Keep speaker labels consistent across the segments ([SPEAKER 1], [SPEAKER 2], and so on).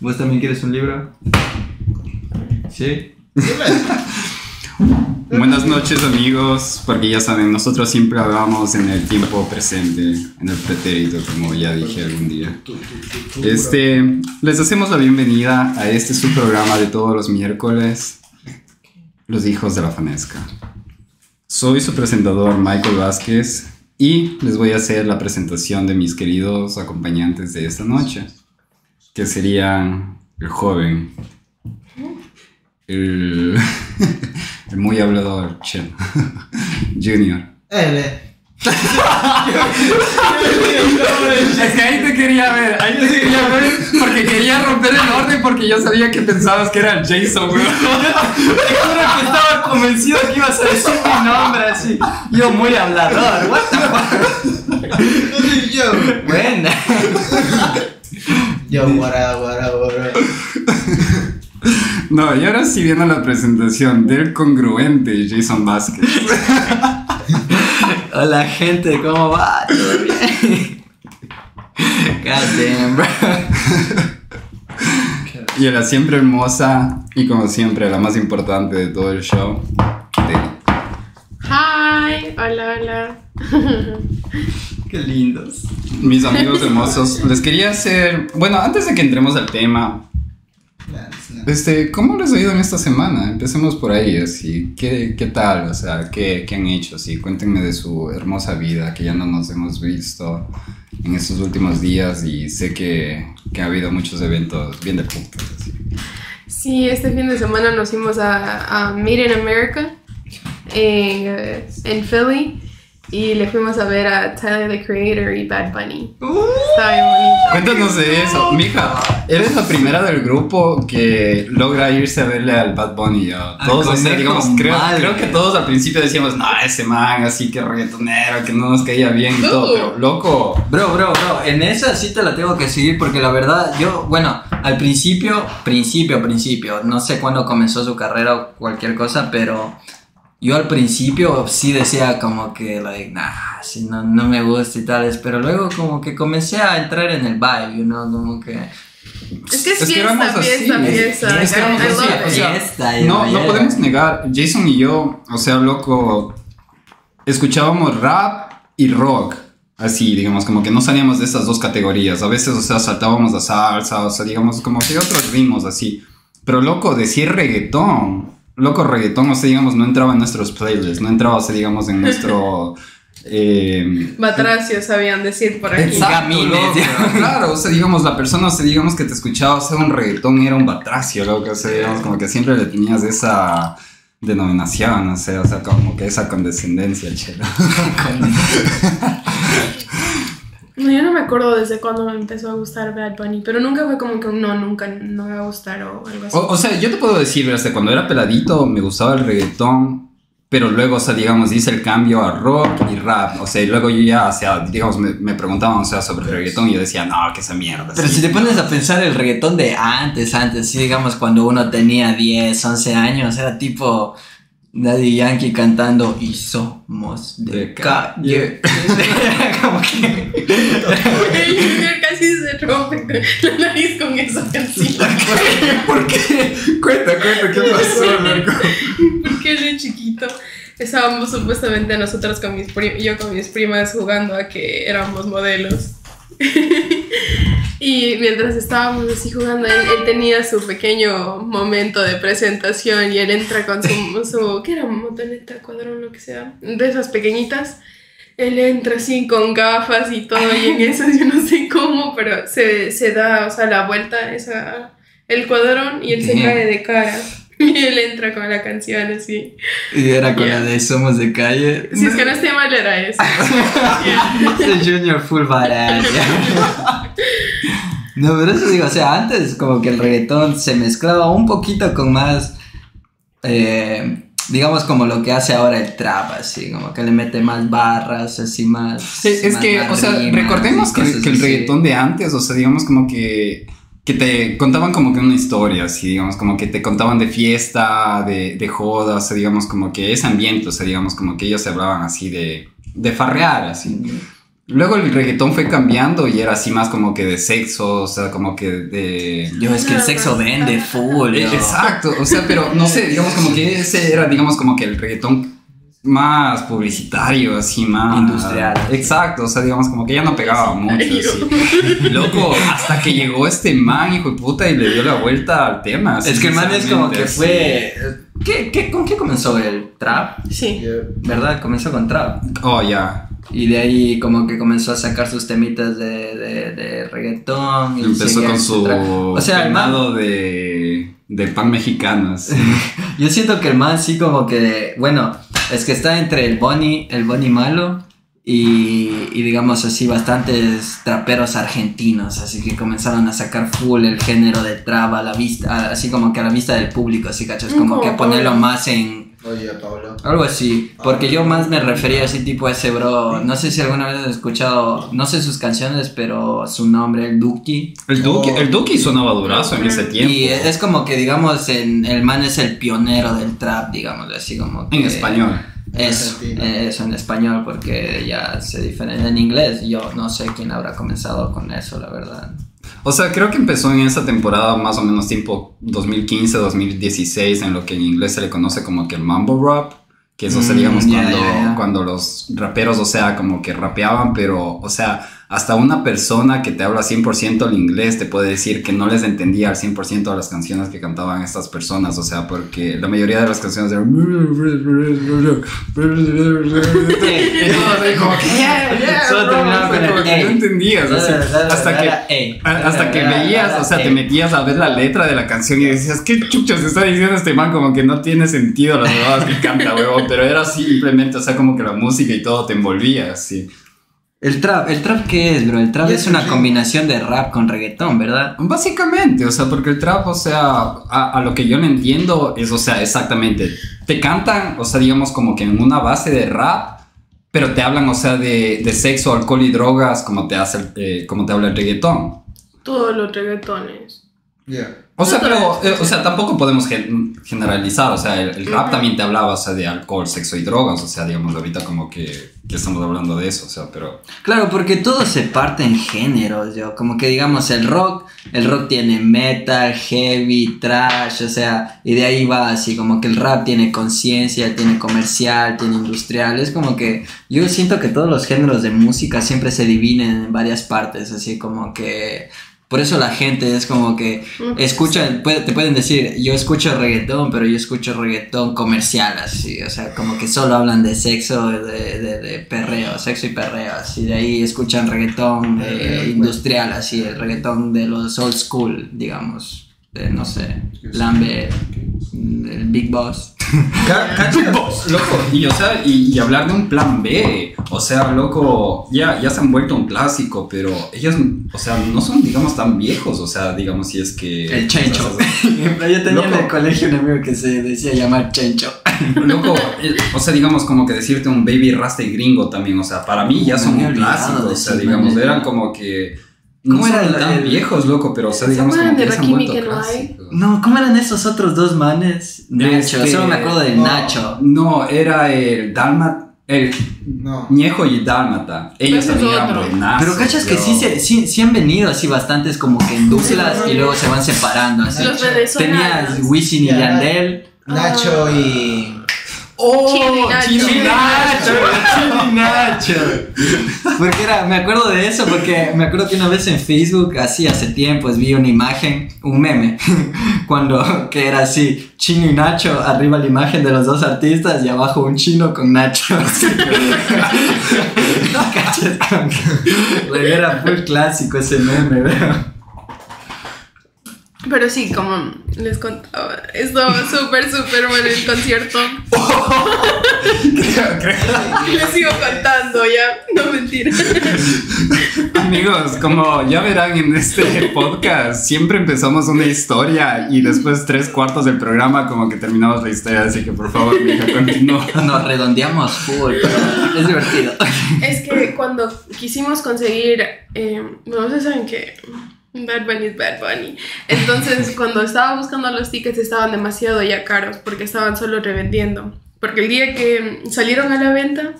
[SPEAKER 1] ¿Vos también quieres un libro? ¿Sí?
[SPEAKER 2] Buenas noches amigos, porque ya saben, nosotros siempre hablamos en el tiempo presente, en el pretérito, como ya dije algún día. Este, les hacemos la bienvenida a este su programa de todos los miércoles, Los Hijos de la Fanesca. Soy su presentador Michael Vázquez y les voy a hacer la presentación de mis queridos acompañantes de esta noche, que serían el joven, el, el muy hablador Chen, Junior.
[SPEAKER 1] L.
[SPEAKER 2] Es que ahí te quería ver, ahí te quería ver porque quería romper el orden porque yo sabía que pensabas que era Jason, bro.
[SPEAKER 1] Te juro que estaba convencido que ibas a decir mi nombre así. Yo muy hablador, what the fuck. yo. Buena. Yo, guara, guara, guara.
[SPEAKER 2] No, y ahora sí viene la presentación del congruente Jason Vázquez.
[SPEAKER 1] Hola gente, ¿cómo va? ¿Todo bien? God damn, bro.
[SPEAKER 2] Y a la siempre hermosa y como siempre la más importante de todo el show, Deli.
[SPEAKER 3] Hi, hola, hola.
[SPEAKER 1] Qué lindos.
[SPEAKER 2] Mis amigos hermosos, les quería hacer, bueno, antes de que entremos al tema, este, ¿cómo les ha ido en esta semana? Empecemos por ahí, así, ¿qué, qué tal? O sea, ¿qué, ¿qué han hecho? Así, cuéntenme de su hermosa vida, que ya no nos hemos visto en estos últimos días y sé que, que ha habido muchos eventos bien de así.
[SPEAKER 3] Sí, este fin de semana nos fuimos a, a Made in America en, eh, en Philly y le fuimos a ver a Tyler the Creator y Bad Bunny. Está bien bonito.
[SPEAKER 2] Cuéntanos de eso, mija. Eres la primera del grupo que logra irse a verle al Bad Bunny.
[SPEAKER 1] Al
[SPEAKER 2] Todos, o sea, digamos, creo, creo que todos al principio decíamos, no, ese man así que reggaetonero, que no nos caía bien y todo. Pero, loco,
[SPEAKER 1] Bro, bro, bro, en esa sí te la tengo que seguir porque la verdad, yo, bueno, al principio, principio, principio, no sé cuándo comenzó su carrera o cualquier cosa, pero yo al principio sí decía como que, like, nah, si no, no me gusta y tales, pero luego como que comencé a entrar en el vibe, you know, como que...
[SPEAKER 3] Es que es,
[SPEAKER 2] Es que
[SPEAKER 3] fiesta,
[SPEAKER 2] así,
[SPEAKER 3] fiesta,
[SPEAKER 2] es-
[SPEAKER 3] fiesta.
[SPEAKER 2] es que así, o sea,
[SPEAKER 1] Fiesta,
[SPEAKER 2] no, no
[SPEAKER 1] yeah.
[SPEAKER 2] podemos negar. Jason y yo, o sea, loco, escuchábamos rap y rock. Así, digamos, como que no salíamos de estas dos categorías. A veces, o sea, saltábamos la salsa, o sea, digamos, como que otros ritmos así. Pero, loco, decir reggaetón, loco, reggaetón, o sea, digamos, no entraba en nuestros playlists, no entraba, o sea, digamos, en nuestro... eh,
[SPEAKER 3] Batracio sabían decir por aquí.
[SPEAKER 1] Exacto.
[SPEAKER 2] Loco. Claro, o sea, digamos, la persona, o sea, digamos que te escuchaba hacer un reggaetón y era un batracio, loco, o sea, digamos, como que siempre le tenías esa denominación, no sé, o sea, como que esa condescendencia, chelo.
[SPEAKER 3] No, yo no me acuerdo desde cuándo me empezó a gustar Bad Bunny, pero nunca fue como que no, nunca no me va a gustar o algo así.
[SPEAKER 2] O, o sea, yo te puedo decir, hasta cuando era peladito me gustaba el reggaetón, pero luego, o sea, digamos, hice el cambio a rock y rap, o sea, y luego yo ya, o sea, digamos, me, me preguntaban, o sea, sobre el reggaetón y yo decía, no, que esa mierda.
[SPEAKER 1] Pero
[SPEAKER 2] sí".
[SPEAKER 1] si te pones a pensar el reggaetón de antes, antes, sí, digamos cuando uno tenía 10, 11 años, era tipo Daddy Yankee cantando y somos de,
[SPEAKER 2] De
[SPEAKER 1] calle. Como que...
[SPEAKER 3] El Junior casi se rompe la nariz con esa canción.
[SPEAKER 2] ¿Por qué? Cuenta, cuenta, ¿qué pasó, loco?
[SPEAKER 3] Porque de chiquito estábamos supuestamente nosotros con mis pri- yo con mis primas jugando a que éramos modelos. y mientras estábamos así jugando, él, él tenía su pequeño momento de presentación y él entra con su, su ¿qué era? Motoneta, cuadrón, lo que sea, de esas pequeñitas. Él entra así con gafas y todo, y en eso yo no sé cómo, pero se, se da, o sea, la vuelta, esa, el cuadrón, y él se cae de cara. Y él entra con la canción así.
[SPEAKER 1] Y era con
[SPEAKER 3] Yeah.
[SPEAKER 1] la de Somos de calle.
[SPEAKER 3] Si es que no esté mal, era eso. Yeah.
[SPEAKER 1] Junior full badass. No, pero eso digo, o sea, antes como que el reggaetón se mezclaba un poquito con más, eh, digamos como lo que hace ahora el trap, así, como que le mete más barras, así más...
[SPEAKER 2] Sí, es
[SPEAKER 1] más-
[SPEAKER 2] que, o sea, recordemos que, el reggaetón de antes, o sea, digamos como que, que te contaban como que una historia, así, digamos, como que te contaban de fiesta, de, de joda, o sea, digamos como que ese ambiente, o sea, digamos como que ellos se hablaban así de, de farrear, así. Luego el reggaetón fue cambiando y era así más como que de sexo, o sea, como que de...
[SPEAKER 1] Yo, es que el sexo vende full. Yo.
[SPEAKER 2] Exacto, o sea, pero no sé, digamos como que ese era, digamos como que el reggaetón más publicitario, así más...
[SPEAKER 1] Industrial.
[SPEAKER 2] Exacto, o sea, digamos como que ya no pegaba mucho, así. Loco, hasta que llegó este man, hijo de puta, y le dio la vuelta al tema.
[SPEAKER 1] Es que el man es como que fue. ¿Qué, qué, ¿Con qué comenzó el trap?
[SPEAKER 3] Sí.
[SPEAKER 1] ¿Verdad? Comenzó con trap.
[SPEAKER 2] Oh, ya.
[SPEAKER 1] Y de ahí como que comenzó a sacar sus temitas de, de, de reggaetón. Y
[SPEAKER 2] Empezó con
[SPEAKER 1] ese
[SPEAKER 2] su.
[SPEAKER 1] O sea, el man,
[SPEAKER 2] de, de pan mexicano, así.
[SPEAKER 1] yo siento que el man sí como que, bueno, es que está entre el Bonnie, el Bonnie malo y, y digamos así bastantes traperos argentinos, así que comenzaron a sacar full el género de trap a la vista, así como que a la vista del público, así cachas, como que ponerlo más en
[SPEAKER 4] Oye, Pablo.
[SPEAKER 1] Algo así, porque yo más me refería a ese tipo de ese bro. No sé si alguna vez has escuchado, no sé sus canciones, pero su nombre, el Duki.
[SPEAKER 2] El Duki,
[SPEAKER 4] Oh.
[SPEAKER 2] el Duki sonaba durazo en ese tiempo.
[SPEAKER 1] Y es como que, digamos, en, el man es el pionero del trap, digamos, así como que.
[SPEAKER 2] En español.
[SPEAKER 1] Eso, eso en español, porque ya se diferencia en inglés. Yo no sé quién habrá comenzado con eso, la verdad.
[SPEAKER 2] O sea, creo que empezó en esa temporada más o menos tiempo 2015-2016, en lo que en inglés se le conoce como que el mambo rap. Que es, o sea,
[SPEAKER 1] Mm,
[SPEAKER 2] digamos, cuando, cuando los raperos, o sea, como que rapeaban, pero, o sea, hasta una persona que te habla 100% el inglés te puede decir que no les entendía al 100% de las canciones que cantaban estas personas, o sea, porque la mayoría de las canciones eran... como que...
[SPEAKER 1] Solo terminaba con
[SPEAKER 2] no entendías, hasta que... A- Hasta que veías, o sea, te metías a ver la letra de la canción y decías, ¿qué chuchas está diciendo este man? Como que no tiene sentido las huevadas que canta, huevón. Pero era simplemente, o sea, como que la música y todo te envolvía, así.
[SPEAKER 1] El trap, ¿el trap qué es, bro? El trap
[SPEAKER 4] Ya
[SPEAKER 1] es una combinación de rap con reggaetón, ¿verdad?
[SPEAKER 2] Básicamente, o sea, porque el trap, o sea, a, a lo que yo le entiendo es, o sea, exactamente, te cantan, o sea, digamos como que en una base de rap, pero te hablan, o sea, de, de sexo, alcohol y drogas, como te hace, el- eh, como te habla el reggaetón.
[SPEAKER 3] Todos los reggaetones.
[SPEAKER 4] Ya.
[SPEAKER 2] O sea, pero, eh, o sea, tampoco podemos gen- generalizar, o sea, el, el rap también te hablaba, o sea, de alcohol, sexo y drogas, o sea, digamos, ahorita como que, que estamos hablando de eso, o sea, pero...
[SPEAKER 1] Claro, porque todo se parte en géneros, yo. Como que digamos el rock, el rock tiene metal, heavy, trash, o sea, y de ahí va así, como que el rap tiene conciencia, tiene comercial, tiene industrial. Es como que yo siento que todos los géneros de música siempre se dividen en varias partes, así como que. Por eso la gente es como que escuchan, puede- te pueden decir, yo escucho reggaetón, pero yo escucho reggaetón comercial, así, o sea, como que solo hablan de sexo, de, de, de perreo, sexo y perreo, así, de ahí escuchan reggaetón eh, industrial, así, el reggaetón de los old school, digamos, de, no sé, Lambe, el Big Boss.
[SPEAKER 2] Loco, y o sea, y, y hablar de un plan B, o sea, loco, ya, ya se han vuelto un clásico, pero ellos, o sea, no son, digamos, tan viejos, o sea, digamos, si es que...
[SPEAKER 1] El Chencho.
[SPEAKER 2] o sea,
[SPEAKER 1] yo tenía en el colegio un amigo que se decía llamar Chencho.
[SPEAKER 2] Loco, eh, o sea, digamos como que decirte un baby rasta y gringo también, o sea, para mí ya son un clásico, o sea, digamos, eran como que
[SPEAKER 1] ¿Cómo era
[SPEAKER 2] son
[SPEAKER 1] el-
[SPEAKER 2] tan
[SPEAKER 1] el-
[SPEAKER 2] viejos, loco, pero o sea,
[SPEAKER 3] ¿Se
[SPEAKER 2] digamos como
[SPEAKER 3] de
[SPEAKER 2] ya se han
[SPEAKER 3] Rakimi
[SPEAKER 2] vuelto
[SPEAKER 3] que no hay?
[SPEAKER 1] No, ¿cómo eran esos otros dos manes? Nacho,
[SPEAKER 2] Este,
[SPEAKER 1] solo me acuerdo del
[SPEAKER 4] no,
[SPEAKER 1] Nacho.
[SPEAKER 2] No, era el Dalmat, el
[SPEAKER 4] No.
[SPEAKER 2] Ñejo y Dálmata. Ellos también eran buenazos.
[SPEAKER 1] Pero cachas que sí, se, sí, sí han venido así bastantes como que en duplas y luego se van separando así.
[SPEAKER 3] Los.
[SPEAKER 1] Tenías Wisin y
[SPEAKER 4] Ya.
[SPEAKER 1] Yandel.
[SPEAKER 4] Nacho y.
[SPEAKER 2] ¡Oh!
[SPEAKER 3] Chini Nacho.
[SPEAKER 2] Chini Nacho.
[SPEAKER 1] Chini Nacho. Porque era, me acuerdo de eso porque me acuerdo que una vez en Facebook, así hace tiempos, vi una imagen, un meme, cuando que era así, Chino y Nacho, arriba la imagen de los dos artistas y abajo un chino con Nacho. Que- Güey, Era full clásico ese meme, ¿verdad?
[SPEAKER 3] Pero sí, como les contaba, estaba súper, súper bueno el concierto. Les sigo contando ya, no mentira.
[SPEAKER 2] Amigos, como ya verán en este podcast, siempre empezamos una historia y después tres cuartos del programa como que terminamos la historia, así que por favor, mi hija, continúa.
[SPEAKER 1] Nos redondeamos full, pero es divertido.
[SPEAKER 3] Es que cuando quisimos conseguir, eh, no sé, saben que Bad Bunny es Bad Bunny. Entonces, cuando estaba buscando los tickets estaban demasiado ya caros porque estaban solo revendiendo. Porque el día que salieron a la venta,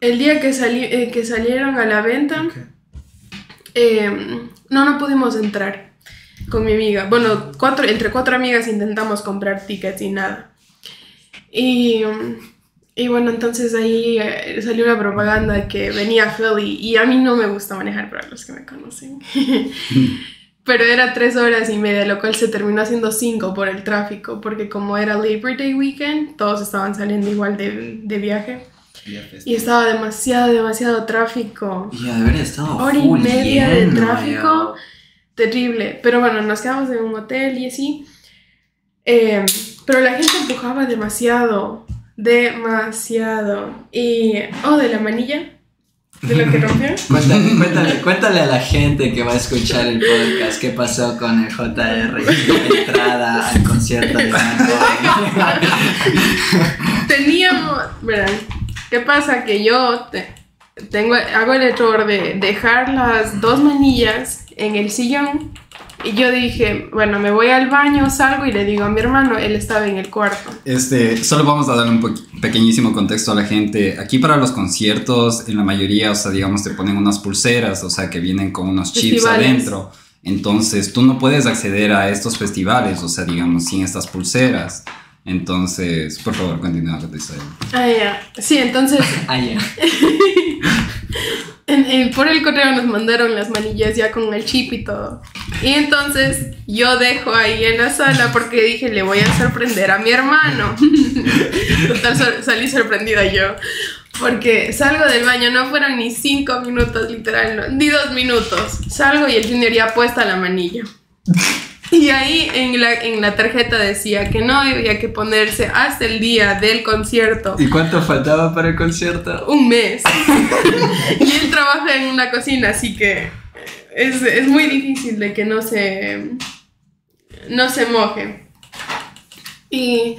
[SPEAKER 3] el día que, sali- eh, que salieron a la venta, eh, no, no pudimos entrar con mi amiga. Bueno, cuatro, entre cuatro amigas intentamos comprar tickets y nada. Y, y bueno, entonces ahí eh, salió una propaganda que venía a Philly y a mí no me gusta manejar para los que me conocen. Pero era tres horas y media, lo cual se terminó haciendo cinco por el tráfico, porque como era Labor Day Weekend, todos estaban saliendo igual de, de viaje. Y estaba demasiado, demasiado tráfico.
[SPEAKER 1] Y de haber estado
[SPEAKER 3] Hora y media de
[SPEAKER 1] lleno,
[SPEAKER 3] tráfico. Terrible. Pero bueno, nos quedamos en un hotel y así. Eh, pero la gente empujaba demasiado. Demasiado. Y. Oh, de la manilla. De lo que rompió.
[SPEAKER 1] Cuéntale, cuéntale, cuéntale a la gente que va a escuchar el podcast qué pasó con el JR y la entrada al concierto de.
[SPEAKER 3] Teníamos. Verán, ¿qué pasa? Que yo te- tengo, hago el error de dejar las dos manillas en el sillón. Y yo dije, bueno, me voy al baño, salgo y le digo a mi hermano, él estaba en el cuarto.
[SPEAKER 2] Este, solo vamos a darle un pequeñísimo contexto a la gente. Aquí para los conciertos, en la mayoría, o sea, digamos, te ponen unas pulseras, o sea, que vienen con unos chips
[SPEAKER 3] Festivales.
[SPEAKER 2] adentro. Entonces, tú no puedes acceder a estos festivales, o sea, digamos, sin estas pulseras. Entonces, por favor, continúa con tu historia.
[SPEAKER 3] Ah, ya. Sí, entonces
[SPEAKER 1] Ah, ya.
[SPEAKER 3] en- en- por el correo nos mandaron las manillas ya con el chip y todo. Y entonces yo dejo ahí en la sala porque dije, le voy a sorprender a mi hermano. Total, sor- salí sorprendida yo. Porque salgo del baño, no fueron ni cinco minutos, literal, no, ni dos minutos. Salgo y el junior ya puesta la manilla. Y ahí en la, en la tarjeta decía que no había que ponerse hasta el día del concierto.
[SPEAKER 1] ¿Y cuánto faltaba para el concierto?
[SPEAKER 3] Un mes. y él trabaja en una cocina, así que es, es muy difícil de que no se, no se moje. Y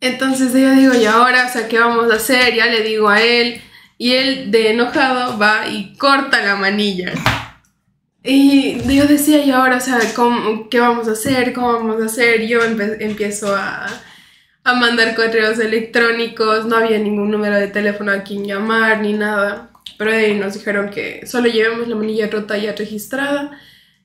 [SPEAKER 3] entonces yo digo, ¿y ahora? O sea, ¿qué vamos a hacer? Ya le digo a él. Y él, de enojado, va y corta la manilla. Y yo decía, ¿y ahora? O sea, ¿cómo- ¿qué vamos a hacer? ¿Cómo vamos a hacer? Yo empiezo a, a mandar correos electrónicos, no había ningún número de teléfono a quien llamar ni nada. Pero ahí nos dijeron que solo llevemos la manilla rota ya registrada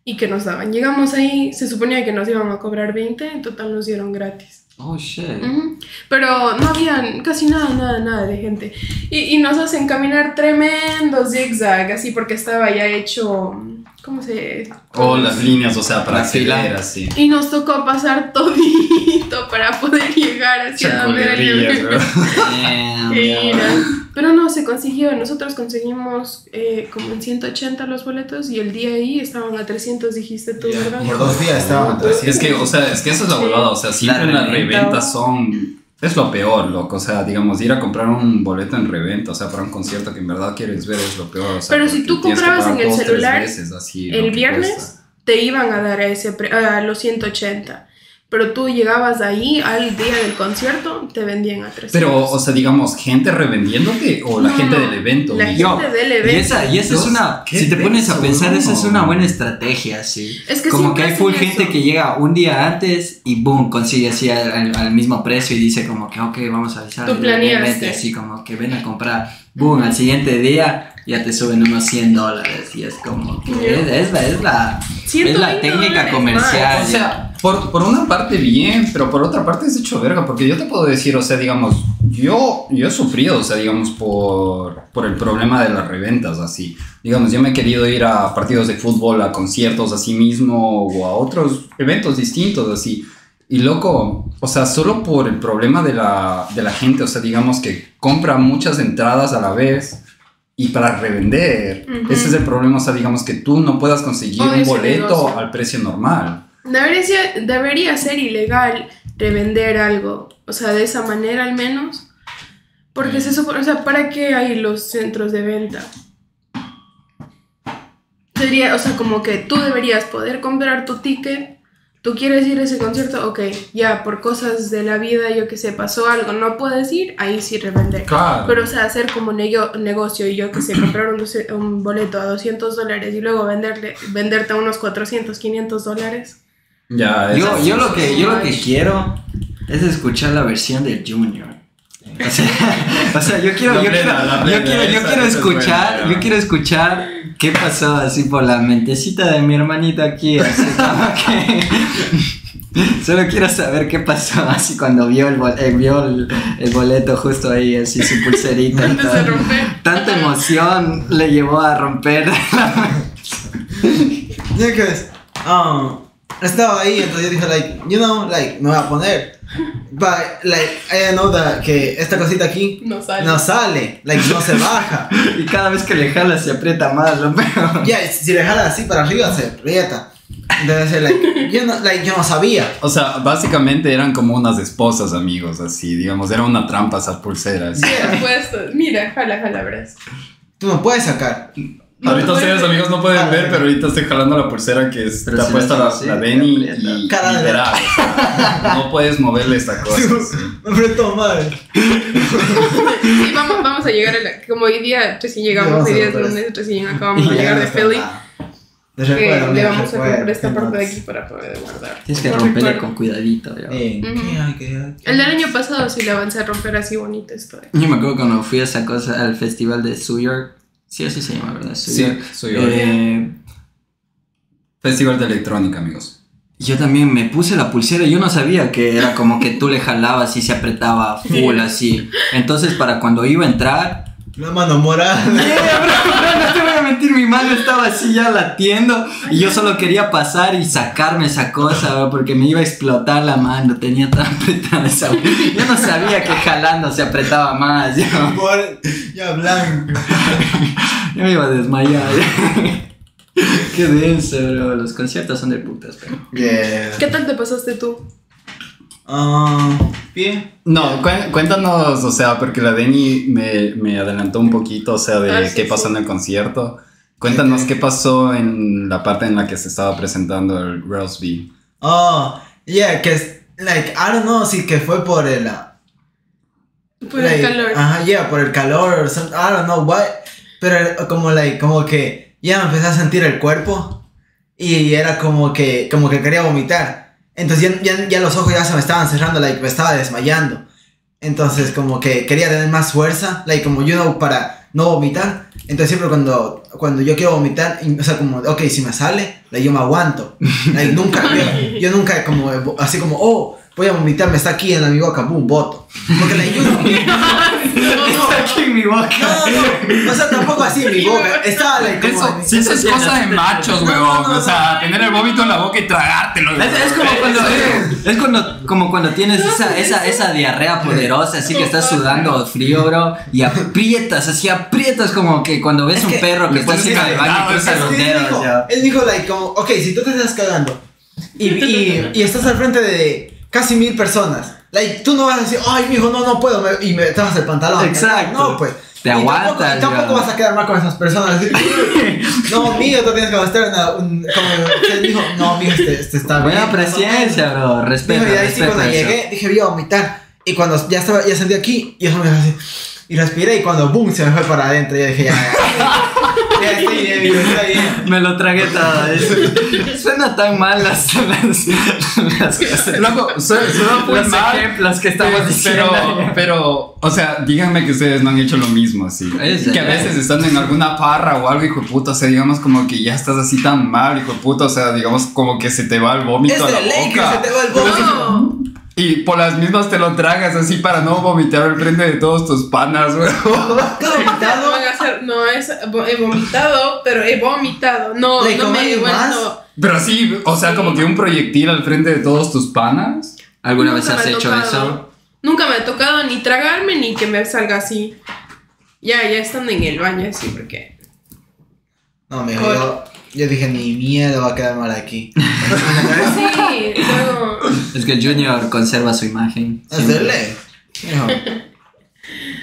[SPEAKER 3] y que nos daban. Llegamos ahí, se suponía que nos iban a cobrar 20, en total nos dieron gratis.
[SPEAKER 1] Oh, shit.
[SPEAKER 3] Ujú. Pero no había casi nada, nada, nada de gente. Y, y nos hacen caminar tremendo zigzag, así porque estaba ya hecho. ¿Cómo se.?
[SPEAKER 2] O las líneas, o sea, para acceder así.
[SPEAKER 3] Y nos tocó pasar todito para poder llegar hacia donde era el Pero no, se consiguió. Nosotros conseguimos eh, como en 180 los boletos y el día ahí estaban a 300, dijiste tú, ¿verdad?
[SPEAKER 4] Por dos días estaban atrás.
[SPEAKER 2] Es que, o sea, es que eso es la huevada, o sea, siempre
[SPEAKER 1] La
[SPEAKER 2] las
[SPEAKER 1] reventa.
[SPEAKER 2] reventas son... Es lo peor, loco, o sea, digamos, ir a comprar un boleto en reventa, o sea, para un concierto que en verdad quieres ver es lo peor, o sea,
[SPEAKER 3] Pero si tú comprabas en el
[SPEAKER 2] dos,
[SPEAKER 3] celular,
[SPEAKER 2] veces así,
[SPEAKER 3] el viernes
[SPEAKER 2] cuesta.
[SPEAKER 3] te iban a dar a, ese pre- a los 180. Pero tú llegabas ahí al día del concierto, te vendían a 300.
[SPEAKER 2] Pero, o sea, digamos, gente revendiéndote o la
[SPEAKER 3] No,
[SPEAKER 2] gente del evento.
[SPEAKER 3] la
[SPEAKER 2] mismo?
[SPEAKER 3] gente del
[SPEAKER 1] Y
[SPEAKER 3] evento.
[SPEAKER 1] esa, y esa es una, si te pones a pensar, esa
[SPEAKER 2] ¿no?
[SPEAKER 1] es una buena estrategia, sí.
[SPEAKER 3] Es que
[SPEAKER 1] como que hay full gente
[SPEAKER 3] eso.
[SPEAKER 1] que llega un día antes y boom, consigue así al, al- mismo precio y dice como que ok, vamos a avisar.
[SPEAKER 3] Tú planeaste.
[SPEAKER 1] Así como que ven a comprar, boom, al siguiente día ya te suben unos 100 dólares y es como que es, es la, es la, es
[SPEAKER 3] 120
[SPEAKER 1] la técnica comercial.
[SPEAKER 2] O sea, por, por una parte bien, pero por otra parte es hecho verga, porque yo te puedo decir, o sea, digamos, yo, yo he sufrido, o sea, digamos, por, por el problema de las reventas, así. Digamos, yo me he querido ir a partidos de fútbol, a conciertos así mismo, o a otros eventos distintos, así. Y loco, o sea, solo por el problema de la, de la gente, o sea, digamos que compra muchas entradas a la vez y para revender.
[SPEAKER 3] Ujú.
[SPEAKER 2] Ese es el problema, o sea, digamos que tú no puedas conseguir
[SPEAKER 3] Obvio,
[SPEAKER 2] un boleto al precio normal.
[SPEAKER 3] Debería, ser- debería ser ilegal revender algo, o sea, de esa manera al menos. Porque se supone, o sea, ¿para qué hay los centros de venta? Sería, o sea, como que tú deberías poder comprar tu ticket. Tú quieres ir a ese concierto, ok, ya por cosas de la vida, yo que sé, pasó algo, no puedes ir, ahí sí revender.
[SPEAKER 2] Claro.
[SPEAKER 3] Pero, o sea, hacer como nego- negocio y yo que sé, comprar un, un boleto a 200 dólares y luego venderle, venderte a unos 400, 500 dólares.
[SPEAKER 2] Ya, es
[SPEAKER 1] Yo, yo lo que yo lo que quiero es escuchar la versión del Junior. O sea, o sea, yo quiero,
[SPEAKER 2] La
[SPEAKER 1] yo
[SPEAKER 2] plena,
[SPEAKER 1] quiero,
[SPEAKER 2] la
[SPEAKER 1] yo quiero, yo
[SPEAKER 2] esa-
[SPEAKER 1] quiero
[SPEAKER 2] esa
[SPEAKER 1] escuchar,
[SPEAKER 2] buena,
[SPEAKER 1] yo quiero escuchar qué pasó así por la mentecita de mi hermanito aquí, así como que solo quiero saber qué pasó así cuando vio el, bol- eh, vio el, el boleto justo ahí, así su pulserita. y todo. Tanta emoción le llevó a romper.
[SPEAKER 4] Um, estaba ahí, entonces yo dije, like, you know, like, me voy a poner. But, like, I know that que esta cosita aquí
[SPEAKER 3] No sale.
[SPEAKER 4] no sale, like, no se baja.
[SPEAKER 1] y cada vez que le jala se aprieta más, lo peor.
[SPEAKER 4] Ya, y si le jala así para arriba, se aprieta. Entonces, like, yo no, like, yo no sabía.
[SPEAKER 2] O sea, básicamente eran como unas esposas, amigos, así, digamos, era una trampa esas pulseras.
[SPEAKER 3] Mira, puesto. Mira, jala, jala, verás.
[SPEAKER 4] Tú no puedes sacar.
[SPEAKER 3] No
[SPEAKER 2] ahorita ustedes, amigos, no pueden ver, pero ahorita estoy jalando la pulsera que está
[SPEAKER 1] si
[SPEAKER 2] puesta
[SPEAKER 1] la
[SPEAKER 2] la, la Benny y
[SPEAKER 4] Cara
[SPEAKER 2] literal. o sea, no puedes moverle esta cosa. sí.
[SPEAKER 4] Me apretó mal.
[SPEAKER 3] Sí, vamos, vamos a llegar a la. Como hoy día recién llegamos, hoy
[SPEAKER 4] a
[SPEAKER 3] día es lunes, recién acabamos de llegar de
[SPEAKER 4] no
[SPEAKER 3] Philly. Que
[SPEAKER 4] recuerdo,
[SPEAKER 3] le vamos a
[SPEAKER 4] recuerdo,
[SPEAKER 3] comprar esta parte de aquí para poder guardar.
[SPEAKER 1] Tienes que
[SPEAKER 3] No
[SPEAKER 1] romperle
[SPEAKER 3] recuerdo.
[SPEAKER 1] con cuidadito. ya.
[SPEAKER 4] Eh,
[SPEAKER 3] Ujú.
[SPEAKER 4] ¿qué hay que-
[SPEAKER 3] El del año pasado sí le avancé a romper así bonito esto.
[SPEAKER 1] Yo me acuerdo cuando fui a esa cosa, al festival de New York. Sí, así se llama, ¿verdad?
[SPEAKER 2] Sí. New York.
[SPEAKER 1] Eh,
[SPEAKER 2] Festival de electrónica, amigos.
[SPEAKER 1] yo también me puse la pulsera y yo no sabía que era como que tú le jalabas y se apretaba full así. Entonces, para cuando iba a entrar.
[SPEAKER 4] La mano morada.
[SPEAKER 1] mi mano estaba así ya latiendo y yo solo quería pasar y sacarme esa cosa, bro, porque me iba a explotar la mano, tenía tan apretada esa. Yo no sabía que jalando se apretaba más. Yo,
[SPEAKER 4] Mor- Ya blanco.
[SPEAKER 1] yo me iba a desmayar. Qué denso, bro. Los conciertos son de putas, pero.
[SPEAKER 4] Yeah.
[SPEAKER 3] ¿Qué tal te pasaste tú?
[SPEAKER 4] Ah, bien.
[SPEAKER 2] No, cué- cuéntanos, o sea, porque la Deni me, me adelantó un poquito, o sea, de
[SPEAKER 3] Ah, sí,
[SPEAKER 2] qué pasó
[SPEAKER 3] sí.
[SPEAKER 2] en el concierto. Cuéntanos qué pasó en la parte en la que se estaba presentando el Roseby.
[SPEAKER 4] Oh, yeah, que es, like, I don't know si que fue por el, ah,
[SPEAKER 3] Por
[SPEAKER 4] like,
[SPEAKER 3] el calor.
[SPEAKER 4] Ajá, yeah, por el calor, or some- I don't know what, pero como, like, como que ya me empecé a sentir el cuerpo y era como que, como que quería vomitar. Entonces ya, ya, ya los ojos ya se me estaban cerrando, like, me estaba desmayando. Entonces como que quería tener más fuerza, like, como yo no, para no vomitar. Entonces siempre cuando, cuando yo quiero vomitar, o sea, como, ok, si me sale, yo me aguanto. Like, nunca, yo, yo nunca como, así como, oh, voy a vomitar, me está aquí en mi boca, boom, voto. Porque like, yo no,
[SPEAKER 1] Está aquí en mi boca.
[SPEAKER 4] no, no, o sea, tampoco así en mi boca, estaba like, como...
[SPEAKER 2] Eso, sí, eso es cosa de machos,
[SPEAKER 4] No,
[SPEAKER 2] huevón.
[SPEAKER 4] no, no,
[SPEAKER 2] o sea, tener el vómito en la boca y tragártelo.
[SPEAKER 1] Es, es como cuando, es cuando, como cuando tienes esa, esa, esa diarrea poderosa, así que estás sudando frío, bro, y aprietas, así aprietas como que cuando ves
[SPEAKER 4] Es
[SPEAKER 1] un
[SPEAKER 4] que
[SPEAKER 1] perro que
[SPEAKER 2] le
[SPEAKER 1] está cerca del baño y cruza los dedos,
[SPEAKER 4] él dijo, like, como, ok, si tú te estás cagando y, y, y estás al frente de casi mil personas, like, tú no vas a decir, ay, mijo, no, no puedo, me- y me tapas el pantalón.
[SPEAKER 1] Exacto.
[SPEAKER 4] No, pues.
[SPEAKER 1] Te
[SPEAKER 4] Y
[SPEAKER 1] aguantas,
[SPEAKER 4] Tampoco, y tampoco
[SPEAKER 1] ya.
[SPEAKER 4] vas a quedar mal con esas personas. así, no, mijo, tú tienes que gastar una, un, como, él dijo, no, mijo, este, este está bien.
[SPEAKER 1] Buena
[SPEAKER 4] no,
[SPEAKER 1] presencia, bro,
[SPEAKER 4] Dijo,
[SPEAKER 1] respeto,
[SPEAKER 4] y ahí sí, cuando llegué, dije, voy a vomitar. Y cuando ya estaba, ya sentí aquí, y eso me dejó así. Y respiré, y cuando boom, se me fue para adentro. Y yo dije, ya, ya, ya estoy bien, mijo, está bien.
[SPEAKER 1] Me lo tragué todo. es- Suena tan mal las, las, las cosas.
[SPEAKER 2] Loco, su- suena muy
[SPEAKER 1] Los
[SPEAKER 2] mal.
[SPEAKER 1] ejemplos que estamos
[SPEAKER 2] pero,
[SPEAKER 1] diciendo.
[SPEAKER 2] pero, pero, o sea, díganme que ustedes no han hecho lo mismo, así.
[SPEAKER 1] Es-
[SPEAKER 2] que a veces estando en alguna parra o algo, hijo de puta, o sea, digamos como que ya estás así tan mal, hijo de puta, o sea, digamos como que se te va el vómito
[SPEAKER 4] Es
[SPEAKER 2] a la
[SPEAKER 4] de ley que
[SPEAKER 2] boca.
[SPEAKER 4] se te va el vómito.
[SPEAKER 3] No.
[SPEAKER 2] Y por las mismas te lo tragas así para no vomitar al frente de todos tus panas, güey.
[SPEAKER 4] ¿Tú has
[SPEAKER 3] No
[SPEAKER 4] vomitado?
[SPEAKER 3] Hacer, no es, he vomitado, pero he vomitado. No,
[SPEAKER 4] ¿Le
[SPEAKER 3] no me he vuelto.
[SPEAKER 2] Pero sí, o sea, como que un proyectil al frente de todos tus panas.
[SPEAKER 1] ¿Alguna vez has
[SPEAKER 3] me ha
[SPEAKER 1] hecho
[SPEAKER 3] tocado.
[SPEAKER 1] eso?
[SPEAKER 3] Nunca me ha tocado ni tragarme ni que me salga así. Ya, ya estando en el baño así, porque.
[SPEAKER 4] No, mijo, yo, yo dije, ni miedo va a quedar mal aquí.
[SPEAKER 3] Sí, luego.
[SPEAKER 1] Es que Junior conserva su imagen.
[SPEAKER 4] Mijo,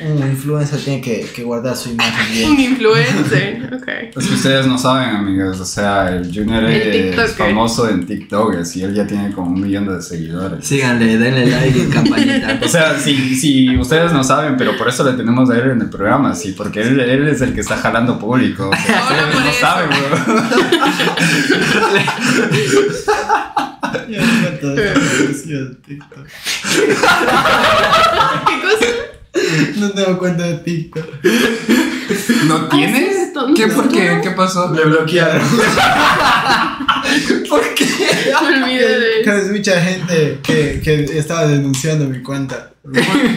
[SPEAKER 4] Un influencer tiene que, que guardar su imagen bien.
[SPEAKER 3] Un influencer. Ok.
[SPEAKER 2] Es que ustedes no saben, amigos. O sea, el Junior
[SPEAKER 3] El
[SPEAKER 2] es famoso en TikTok, así él ya tiene como un millón de seguidores.
[SPEAKER 1] Síganle, denle like y campanita.
[SPEAKER 2] O sea, si, si ustedes no saben, pero por eso le tenemos a él en el programa, sí, porque él, él es el que está jalando público. O sea,
[SPEAKER 3] Ahora
[SPEAKER 2] ustedes
[SPEAKER 3] por
[SPEAKER 2] no
[SPEAKER 3] eso.
[SPEAKER 2] saben, bro.
[SPEAKER 3] ¿Qué cosa?
[SPEAKER 4] Tengo cuenta de TikTok.
[SPEAKER 2] ¿No tienes?
[SPEAKER 3] no
[SPEAKER 2] ¿Qué? ¿Por
[SPEAKER 3] tengo.
[SPEAKER 2] qué? ¿Qué pasó?
[SPEAKER 4] Me bloquearon.
[SPEAKER 1] ¿Por qué?
[SPEAKER 3] Me olvidé de
[SPEAKER 4] Que es mucha gente que, que estaba denunciando mi cuenta.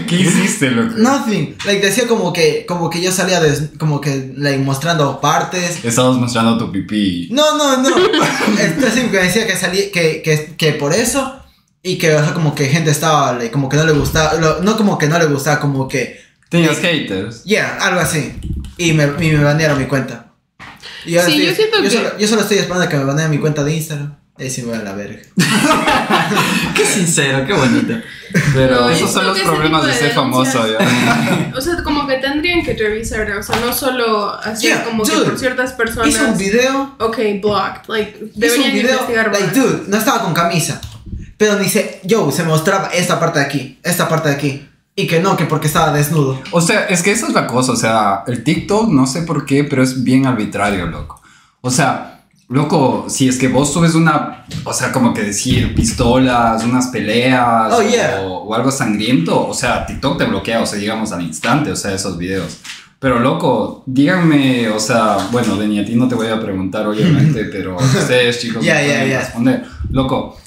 [SPEAKER 2] ¿Qué hiciste, loco?
[SPEAKER 4] Nothing. Like decía como que como que yo salía des- como que like mostrando partes.
[SPEAKER 2] Estabas mostrando tu pipí.
[SPEAKER 4] No, no, no. Entonces me decía que salí que, que, que por eso y que o sea, como que gente estaba like, como que no le gustaba, lo- no como que no le gustaba, como que
[SPEAKER 2] Tenías haters.
[SPEAKER 4] yeah, algo así. Y me, y me banearon mi cuenta. Y ahora
[SPEAKER 3] Sí,
[SPEAKER 4] estoy-
[SPEAKER 3] yo siento que-
[SPEAKER 4] Solo, yo solo estoy esperando a que me baneen mi cuenta de Instagram. Ahí sí me voy a la verga.
[SPEAKER 1] Qué sincero, qué bonito. Pero
[SPEAKER 3] No,
[SPEAKER 2] Esos
[SPEAKER 3] yo
[SPEAKER 2] son los
[SPEAKER 3] que
[SPEAKER 2] problemas de
[SPEAKER 3] de
[SPEAKER 2] ser famoso ya.
[SPEAKER 3] O sea, como que tendrían que revisar, o sea, no solo así
[SPEAKER 4] Yeah,
[SPEAKER 3] como que
[SPEAKER 4] dude,
[SPEAKER 3] por ciertas personas.
[SPEAKER 4] Hizo un video
[SPEAKER 3] Ok, blocked. Like,
[SPEAKER 4] Hizo
[SPEAKER 3] deberían
[SPEAKER 4] un video,
[SPEAKER 3] investigar
[SPEAKER 4] like,
[SPEAKER 3] más.
[SPEAKER 4] dude, no estaba con camisa. Pero dice, yo, se mostraba esta parte de aquí, esta parte de aquí. Y que no, que porque estaba desnudo.
[SPEAKER 2] O sea, es que esa es la cosa. O sea, el TikTok, no sé por qué, pero es bien arbitrario, loco. O sea, loco, si es que vos subes una, o sea, como que decir pistolas, unas peleas
[SPEAKER 4] Oh, yeah.
[SPEAKER 2] o, o algo sangriento, o sea, TikTok te bloquea, o sea, digamos al instante, o sea, esos videos. Pero loco, díganme, o sea, bueno, Deni, a ti no te voy a preguntar, obviamente, pero ustedes, chicos,
[SPEAKER 4] Ya,
[SPEAKER 2] me
[SPEAKER 4] ya,
[SPEAKER 2] pueden responder. Loco,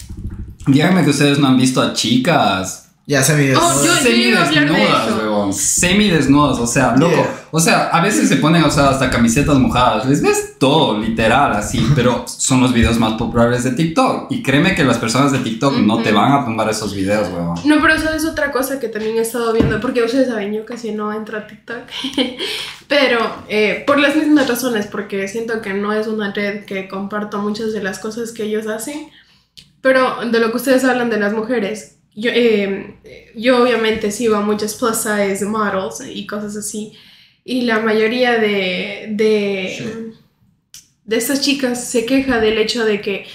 [SPEAKER 2] díganme que ustedes no han visto a chicas
[SPEAKER 4] Ya se me
[SPEAKER 3] Oh, yo- a
[SPEAKER 2] semidesnudas, huevón. Semidesnudas, o sea, loco.
[SPEAKER 4] Yeah.
[SPEAKER 2] O sea, a veces se ponen, o sea, hasta camisetas mojadas. Les ves todo, literal, así. Pero son los videos más populares de TikTok. Y créeme que las personas de TikTok no te van a tumbar esos videos, huevón.
[SPEAKER 3] No, pero eso es otra cosa que también he estado viendo, porque ustedes saben, yo casi no entro a TikTok, pero eh, por las mismas razones, porque siento que no es una red que comparto muchas de las cosas que ellos hacen, pero de lo que ustedes hablan de las mujeres, yo, eh, yo obviamente sigo a muchas plus size models y cosas así, y la mayoría de, de, de estas chicas se queja del hecho de que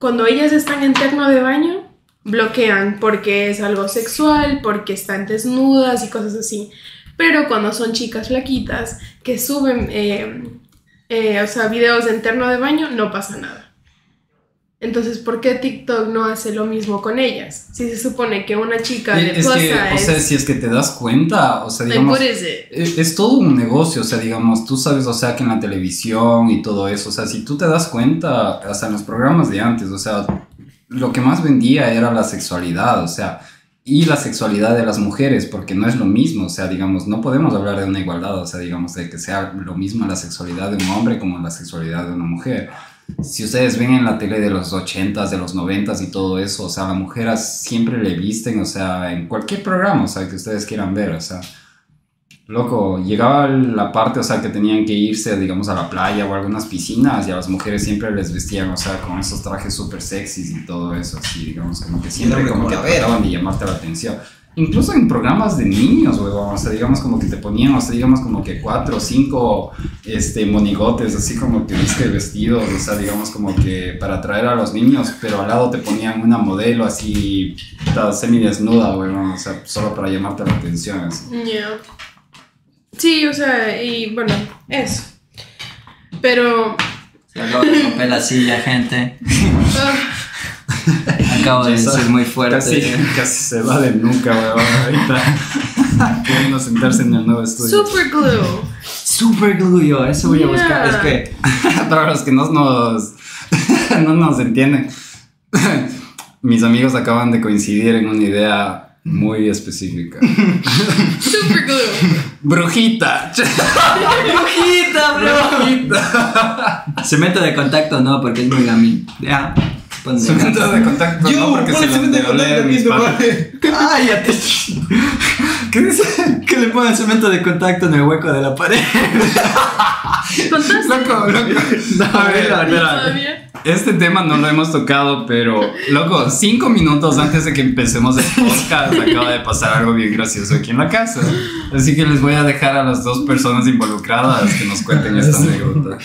[SPEAKER 3] cuando ellas están en terno de baño, bloquean porque es algo sexual, porque están desnudas y cosas así. Pero cuando son chicas flaquitas que suben, eh, eh, o sea, videos en terno de baño, no pasa nada. Entonces, ¿por qué TikTok no hace lo mismo con ellas? Si se supone que una chica de
[SPEAKER 2] Es que, o
[SPEAKER 3] size,
[SPEAKER 2] sea, si es que te das cuenta, o sea, digamos... Es es todo un negocio, o sea, digamos, tú sabes, o sea, que en la televisión y todo eso, o sea, si tú te das cuenta, hasta en los programas de antes, o sea, lo que más vendía era la sexualidad, o sea, y la sexualidad de las mujeres, porque no es lo mismo, o sea, digamos, no podemos hablar de una igualdad, o sea, digamos, de que sea lo mismo la sexualidad de un hombre como la sexualidad de una mujer. Si ustedes ven en la tele de los 80s, de los 90s y todo eso, o sea, la mujer a- siempre le visten, o sea, en cualquier programa, o sea, que ustedes quieran ver, o sea, Loco, llegaba la parte, o sea, que tenían que irse, digamos, a la playa o a algunas piscinas y a las mujeres siempre les vestían, o sea, con esos trajes súper sexys y todo eso, así, digamos, como que siempre como
[SPEAKER 4] como
[SPEAKER 2] que trataban de llamarte la atención. Incluso en programas de niños, huevón, o sea, digamos como que te ponían, o sea, digamos como que cuatro o cinco, este, monigotes, así como que viste vestidos, o sea, digamos como que para atraer a los niños, pero al lado te ponían una modelo así, toda semidesnuda, huevón, o sea, solo para llamarte la atención, así.
[SPEAKER 3] Yeah. Sí, o sea, y bueno, eso. Pero...
[SPEAKER 1] Se acabo de romper la silla, gente. Acabo de decir muy fuerte.
[SPEAKER 2] Casi, casi se va de nuca, weón. Ahorita queriendo sentarse en el nuevo estudio.
[SPEAKER 3] super glue.
[SPEAKER 1] Super glue, yo, eso voy a buscar.
[SPEAKER 3] Yeah.
[SPEAKER 1] Es que
[SPEAKER 2] Para los que no nos, no nos entienden, mis amigos acaban de coincidir en una idea muy específica.
[SPEAKER 3] Super glue.
[SPEAKER 2] Brujita.
[SPEAKER 1] brujita, bro. Cemento de contacto no, porque es muy gamín. Ya. Ponle.
[SPEAKER 2] Cemento de contacto, no, porque se los de oler mis patas.
[SPEAKER 1] Cállate. ¿Qué dice? Que le ponen cemento de contacto en el hueco de la pared.
[SPEAKER 3] ¿Contaste
[SPEAKER 2] Loco, loco.
[SPEAKER 1] No,
[SPEAKER 2] A ver,
[SPEAKER 1] dilo ahorita.
[SPEAKER 2] espera.
[SPEAKER 3] todavía?
[SPEAKER 2] Este tema no lo hemos tocado, pero loco, cinco minutos antes de que empecemos el podcast acaba de pasar algo bien gracioso aquí en la casa. Así que les voy a dejar a las dos personas involucradas que nos cuenten esta anécdota.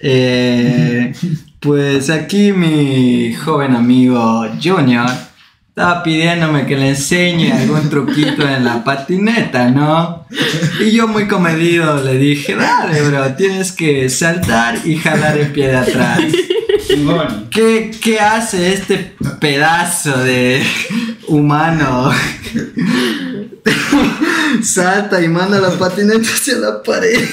[SPEAKER 1] Eh, pues aquí mi joven amigo Junior estaba pidiéndome que le enseñe algún truquito en la patineta, ¿no? Y yo muy comedido le dije, dale, bro, tienes que saltar y jalar el pie de atrás. ¿Qué, ¿Qué hace este pedazo de humano? Salta y manda la patineta hacia la pared.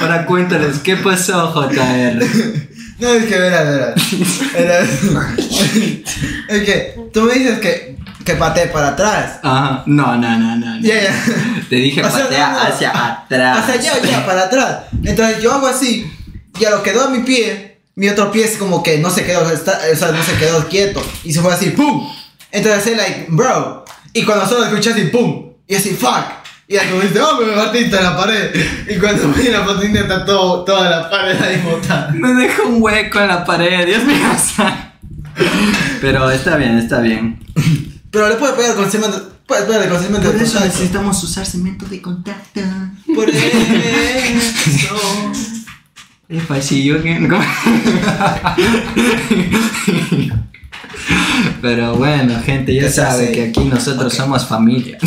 [SPEAKER 1] Ahora cuéntales, ¿qué pasó, JR?
[SPEAKER 4] No, es que verás, verás. Verás. Es que tú me dices que, que patee para atrás.
[SPEAKER 1] Ajá. No, no, no, no. no.
[SPEAKER 4] Ya, ya.
[SPEAKER 1] Te dije
[SPEAKER 4] O sea,
[SPEAKER 1] patea
[SPEAKER 4] no, no.
[SPEAKER 1] hacia atrás.
[SPEAKER 4] O sea, ya, ya, para atrás. Entonces yo hago así. Y a lo que doy mi pie, mi otro pie es como que no se quedó, está- o sea, no se quedó quieto. Y se fue así, ¡pum! Entonces así, like, bro. Y cuando solo escuché así, ¡pum! Y así, fuck. Y ya como dice, oh, me batiste en la pared. Y cuando vi la patineta, todo, toda la pared ahí botada.
[SPEAKER 1] Me dejó un hueco en la pared, Dios mío. Pero está bien, está bien.
[SPEAKER 4] Pero le puede pegar con cemento. Puede pegar con cemento
[SPEAKER 1] Por
[SPEAKER 4] de
[SPEAKER 1] eso
[SPEAKER 4] contacto.
[SPEAKER 1] necesitamos usar cemento de contacto.
[SPEAKER 4] Por eso.
[SPEAKER 1] If I see you again. ¿Cómo? Pero bueno, gente, ya
[SPEAKER 4] ¿Qué se
[SPEAKER 1] sabe que aquí nosotros somos familia.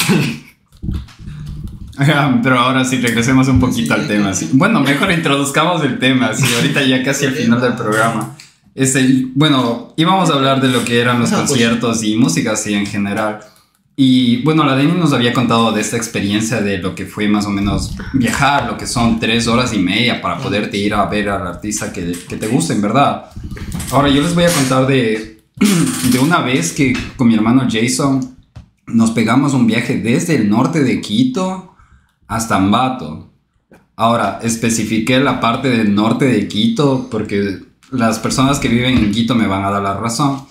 [SPEAKER 2] Pero ahora sí, regresemos un poquito al tema. sí. Bueno, mejor introduzcamos el tema. Sí, ahorita ya casi al final del programa. Este, bueno, íbamos a hablar de lo que eran los
[SPEAKER 4] pues.
[SPEAKER 2] conciertos y música así en general. Y bueno, la Deni nos había contado de esta experiencia de lo que fue más o menos viajar, lo que son tres horas y media para poderte ir a ver al artista que, que te guste, en verdad. Ahora yo les voy a contar de, de una vez que con mi hermano Jason nos pegamos un viaje desde el norte de Quito hasta Ambato. Ahora, especifiqué la parte del norte de Quito porque las personas que viven en Quito me van a dar la razón.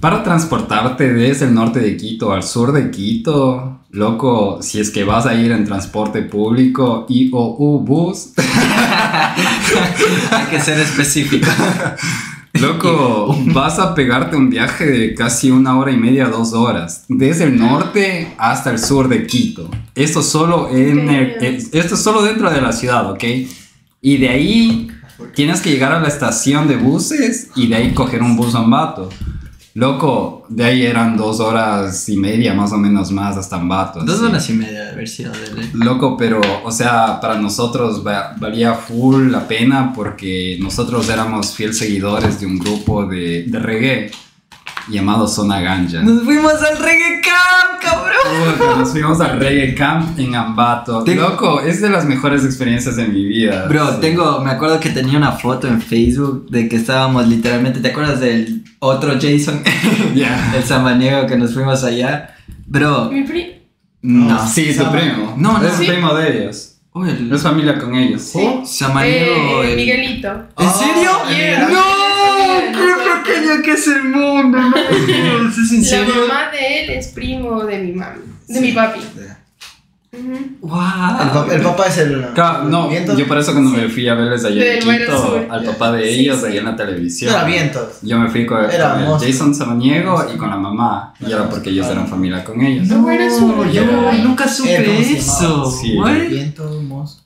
[SPEAKER 2] Para transportarte desde el norte de Quito al sur de Quito, loco, si es que vas a ir en transporte público y o u bus,
[SPEAKER 1] Hay que ser específico.
[SPEAKER 2] loco, vas a pegarte un viaje de casi una hora y media, dos horas, desde el norte hasta el sur de Quito. Esto solo en el-
[SPEAKER 3] Ok.
[SPEAKER 2] esto solo dentro de la ciudad, ¿ok? Y de ahí tienes que llegar a la estación de buses y de ahí coger un bus a Ambato. Loco, de ahí eran dos horas y media más o menos más hasta Ambato.
[SPEAKER 1] Dos
[SPEAKER 2] así.
[SPEAKER 1] horas y media de haber sido de
[SPEAKER 2] Loco, pero, o sea, para nosotros va- valía full la pena porque nosotros éramos fiel seguidores de un grupo de, de reggae llamado Zona Ganja.
[SPEAKER 1] Nos fuimos al reggae camp, cabrón.
[SPEAKER 2] Puta, Nos fuimos al Reggae Camp en Ambato.
[SPEAKER 1] Tengo-
[SPEAKER 2] Loco, es de las mejores experiencias de mi vida.
[SPEAKER 1] Bro,
[SPEAKER 2] Sí.
[SPEAKER 1] tengo, me acuerdo que tenía una foto en Facebook de que estábamos literalmente, ¿te acuerdas del otro Jason?
[SPEAKER 2] Ya.
[SPEAKER 1] el samaniego que nos fuimos allá. Bro,
[SPEAKER 3] Mi pri.
[SPEAKER 1] no.
[SPEAKER 2] Sí, tu primo.
[SPEAKER 1] No, no.
[SPEAKER 2] Es
[SPEAKER 3] Sí.
[SPEAKER 2] primo de ellos.
[SPEAKER 1] Oh, el-
[SPEAKER 2] Es familia con ellos.
[SPEAKER 3] Sí.
[SPEAKER 1] Samaniego.
[SPEAKER 3] Eh,
[SPEAKER 1] el-
[SPEAKER 3] Miguelito.
[SPEAKER 1] ¿En serio?
[SPEAKER 3] Oh, yeah.
[SPEAKER 1] ¡No! ¡Qué pequeño que es el mundo! no ¿Es en
[SPEAKER 3] La
[SPEAKER 1] serio?
[SPEAKER 3] mamá de él es primo de mi mami. De mi papi.
[SPEAKER 4] El,
[SPEAKER 1] ¡Wow!
[SPEAKER 4] papá, el papá es el.
[SPEAKER 2] No,
[SPEAKER 4] ¿Vientos?
[SPEAKER 2] yo por eso cuando me fui a verles allá en Quito, al papá de ellos,
[SPEAKER 3] sí.
[SPEAKER 2] ahí en la
[SPEAKER 4] No
[SPEAKER 2] televisión.
[SPEAKER 4] era vientos.
[SPEAKER 2] Yo me fui con,
[SPEAKER 4] Era
[SPEAKER 2] con. Jason Samaniego y con la mamá. Y era porque ellos eran familia con ellos.
[SPEAKER 3] No, bueno, es un-
[SPEAKER 1] yo nunca
[SPEAKER 4] Eh,
[SPEAKER 1] supe
[SPEAKER 4] ¿cómo se
[SPEAKER 1] eso.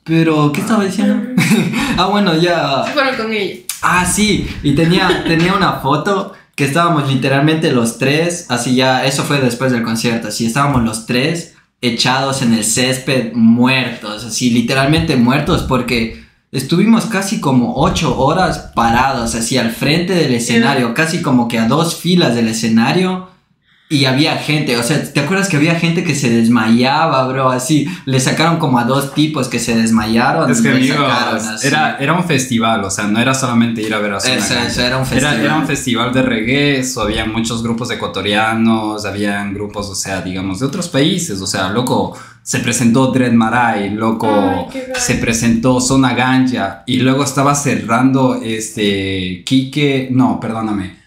[SPEAKER 1] Pero, ¿qué estaba diciendo? ah, bueno, ya.
[SPEAKER 3] Se fueron con ella.
[SPEAKER 1] Ah, sí, y tenía, tenía una foto que estábamos literalmente los tres, así ya, eso fue después del concierto, así estábamos los tres echados en el césped muertos, así literalmente muertos porque estuvimos casi como ocho horas parados, así al frente del escenario, casi como que a dos filas del escenario. Y había gente, o sea, ¿te acuerdas que había gente que se desmayaba, bro? Así, le sacaron como a dos tipos que se desmayaron.
[SPEAKER 2] Es que,
[SPEAKER 1] le
[SPEAKER 2] amigos,
[SPEAKER 1] sacaron así.
[SPEAKER 2] era, era un festival, o sea, no era solamente ir a ver a Zona
[SPEAKER 1] Eso, eso, era un festival.
[SPEAKER 2] era un festival de reggae, so, había muchos grupos ecuatorianos, habían grupos, o sea, digamos, de otros países, o sea, loco, se presentó Dread Marai, loco,
[SPEAKER 3] Ay,
[SPEAKER 2] se presentó Zona Ganja, y luego estaba cerrando este, Quique, no, perdóname,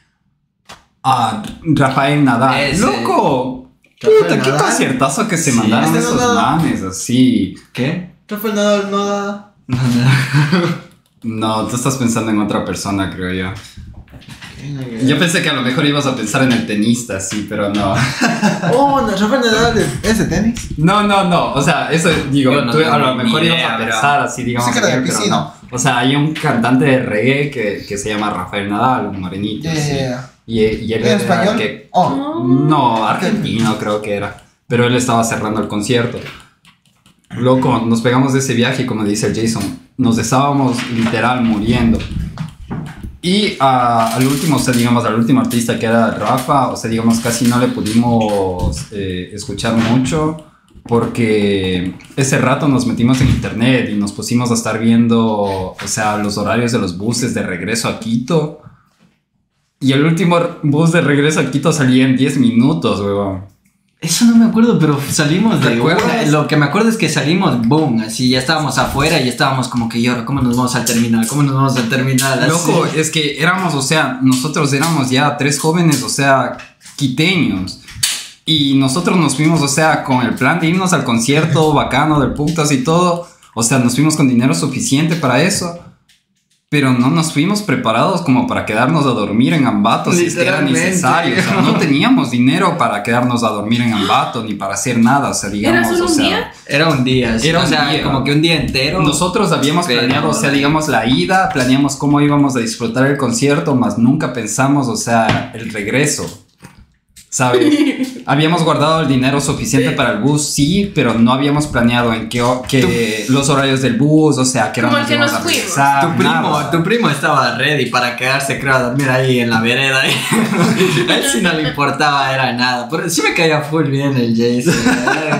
[SPEAKER 2] ah, Rafael Nadal,
[SPEAKER 1] Ese.
[SPEAKER 2] loco, puta, qué conciertazo que se
[SPEAKER 1] Sí,
[SPEAKER 2] mandaron
[SPEAKER 4] este
[SPEAKER 2] esos
[SPEAKER 4] no
[SPEAKER 2] manes, así.
[SPEAKER 1] ¿Qué?
[SPEAKER 4] Rafael Nadal no da.
[SPEAKER 2] No, tú estás pensando en otra persona, creo yo. Yo pensé que a lo mejor ibas a pensar en el tenista, sí, pero no.
[SPEAKER 4] Oh, no, Rafael Nadal es- de tenis.
[SPEAKER 2] No, no, no. O sea, eso digo,
[SPEAKER 1] no
[SPEAKER 2] tú a lo mejor
[SPEAKER 1] idea,
[SPEAKER 2] ibas a pensar así, digamos, en él, pero no. O sea, hay un cantante de reggae que, que se llama Rafael Nadal, un morenito.
[SPEAKER 4] Ya, ya,
[SPEAKER 2] sí. Y, y él
[SPEAKER 4] ¿En
[SPEAKER 2] era
[SPEAKER 4] español?
[SPEAKER 2] que-
[SPEAKER 4] Oh.
[SPEAKER 2] No, argentino creo que era. Pero él estaba cerrando el concierto. Loco, nos pegamos de ese viaje y como dice el Jason, nos estábamos literal muriendo. Y ah, al último, o sea, digamos, al último artista que era Rafa, o sea, digamos, casi no le pudimos eh, escuchar mucho porque ese rato nos metimos en internet y nos pusimos a estar viendo, o sea, los horarios de los buses de regreso a Quito. Y el último bus de regreso a Quito salía en 10 minutos, weón.
[SPEAKER 1] Eso no me acuerdo, pero salimos de. Lo que me acuerdo es que salimos, boom, así ya estábamos afuera y estábamos como que yo, ¿cómo nos vamos al terminal? ¿Cómo nos vamos al terminal? Así.
[SPEAKER 2] Loco, es que éramos, o sea, nosotros éramos ya tres jóvenes, o sea, quiteños. Y nosotros nos fuimos, o sea, con el plan de irnos al concierto bacano del Putas y todo. O sea, nos fuimos con dinero suficiente para eso. Pero no nos fuimos preparados como para quedarnos a dormir en Ambato si es que era necesario. O sea, no teníamos dinero para quedarnos a dormir en Ambato ni para hacer nada. O sea, digamos,
[SPEAKER 3] ¿Era solo
[SPEAKER 2] o
[SPEAKER 3] un
[SPEAKER 2] sea,
[SPEAKER 3] día?
[SPEAKER 1] Era un día, sí,
[SPEAKER 2] Era
[SPEAKER 1] o
[SPEAKER 2] un
[SPEAKER 1] sea,
[SPEAKER 2] día.
[SPEAKER 1] como que un día entero.
[SPEAKER 2] Nosotros habíamos
[SPEAKER 1] Pero-
[SPEAKER 2] planeado, o sea, digamos, la ida, planeamos cómo íbamos a disfrutar el concierto, más nunca pensamos, o sea, el regreso. ¿Sabes? habíamos guardado el dinero suficiente para el bus, sí, pero no habíamos planeado en qué, que los horarios del bus, o sea, que nos
[SPEAKER 3] que
[SPEAKER 2] íbamos
[SPEAKER 3] nos
[SPEAKER 2] a regresar,
[SPEAKER 1] Tu primo,
[SPEAKER 2] nada.
[SPEAKER 1] tu primo estaba ready para quedarse, creo, a dormir ahí en la vereda. a él sí no le importaba, era nada. Pero sí me caía full bien el Jason.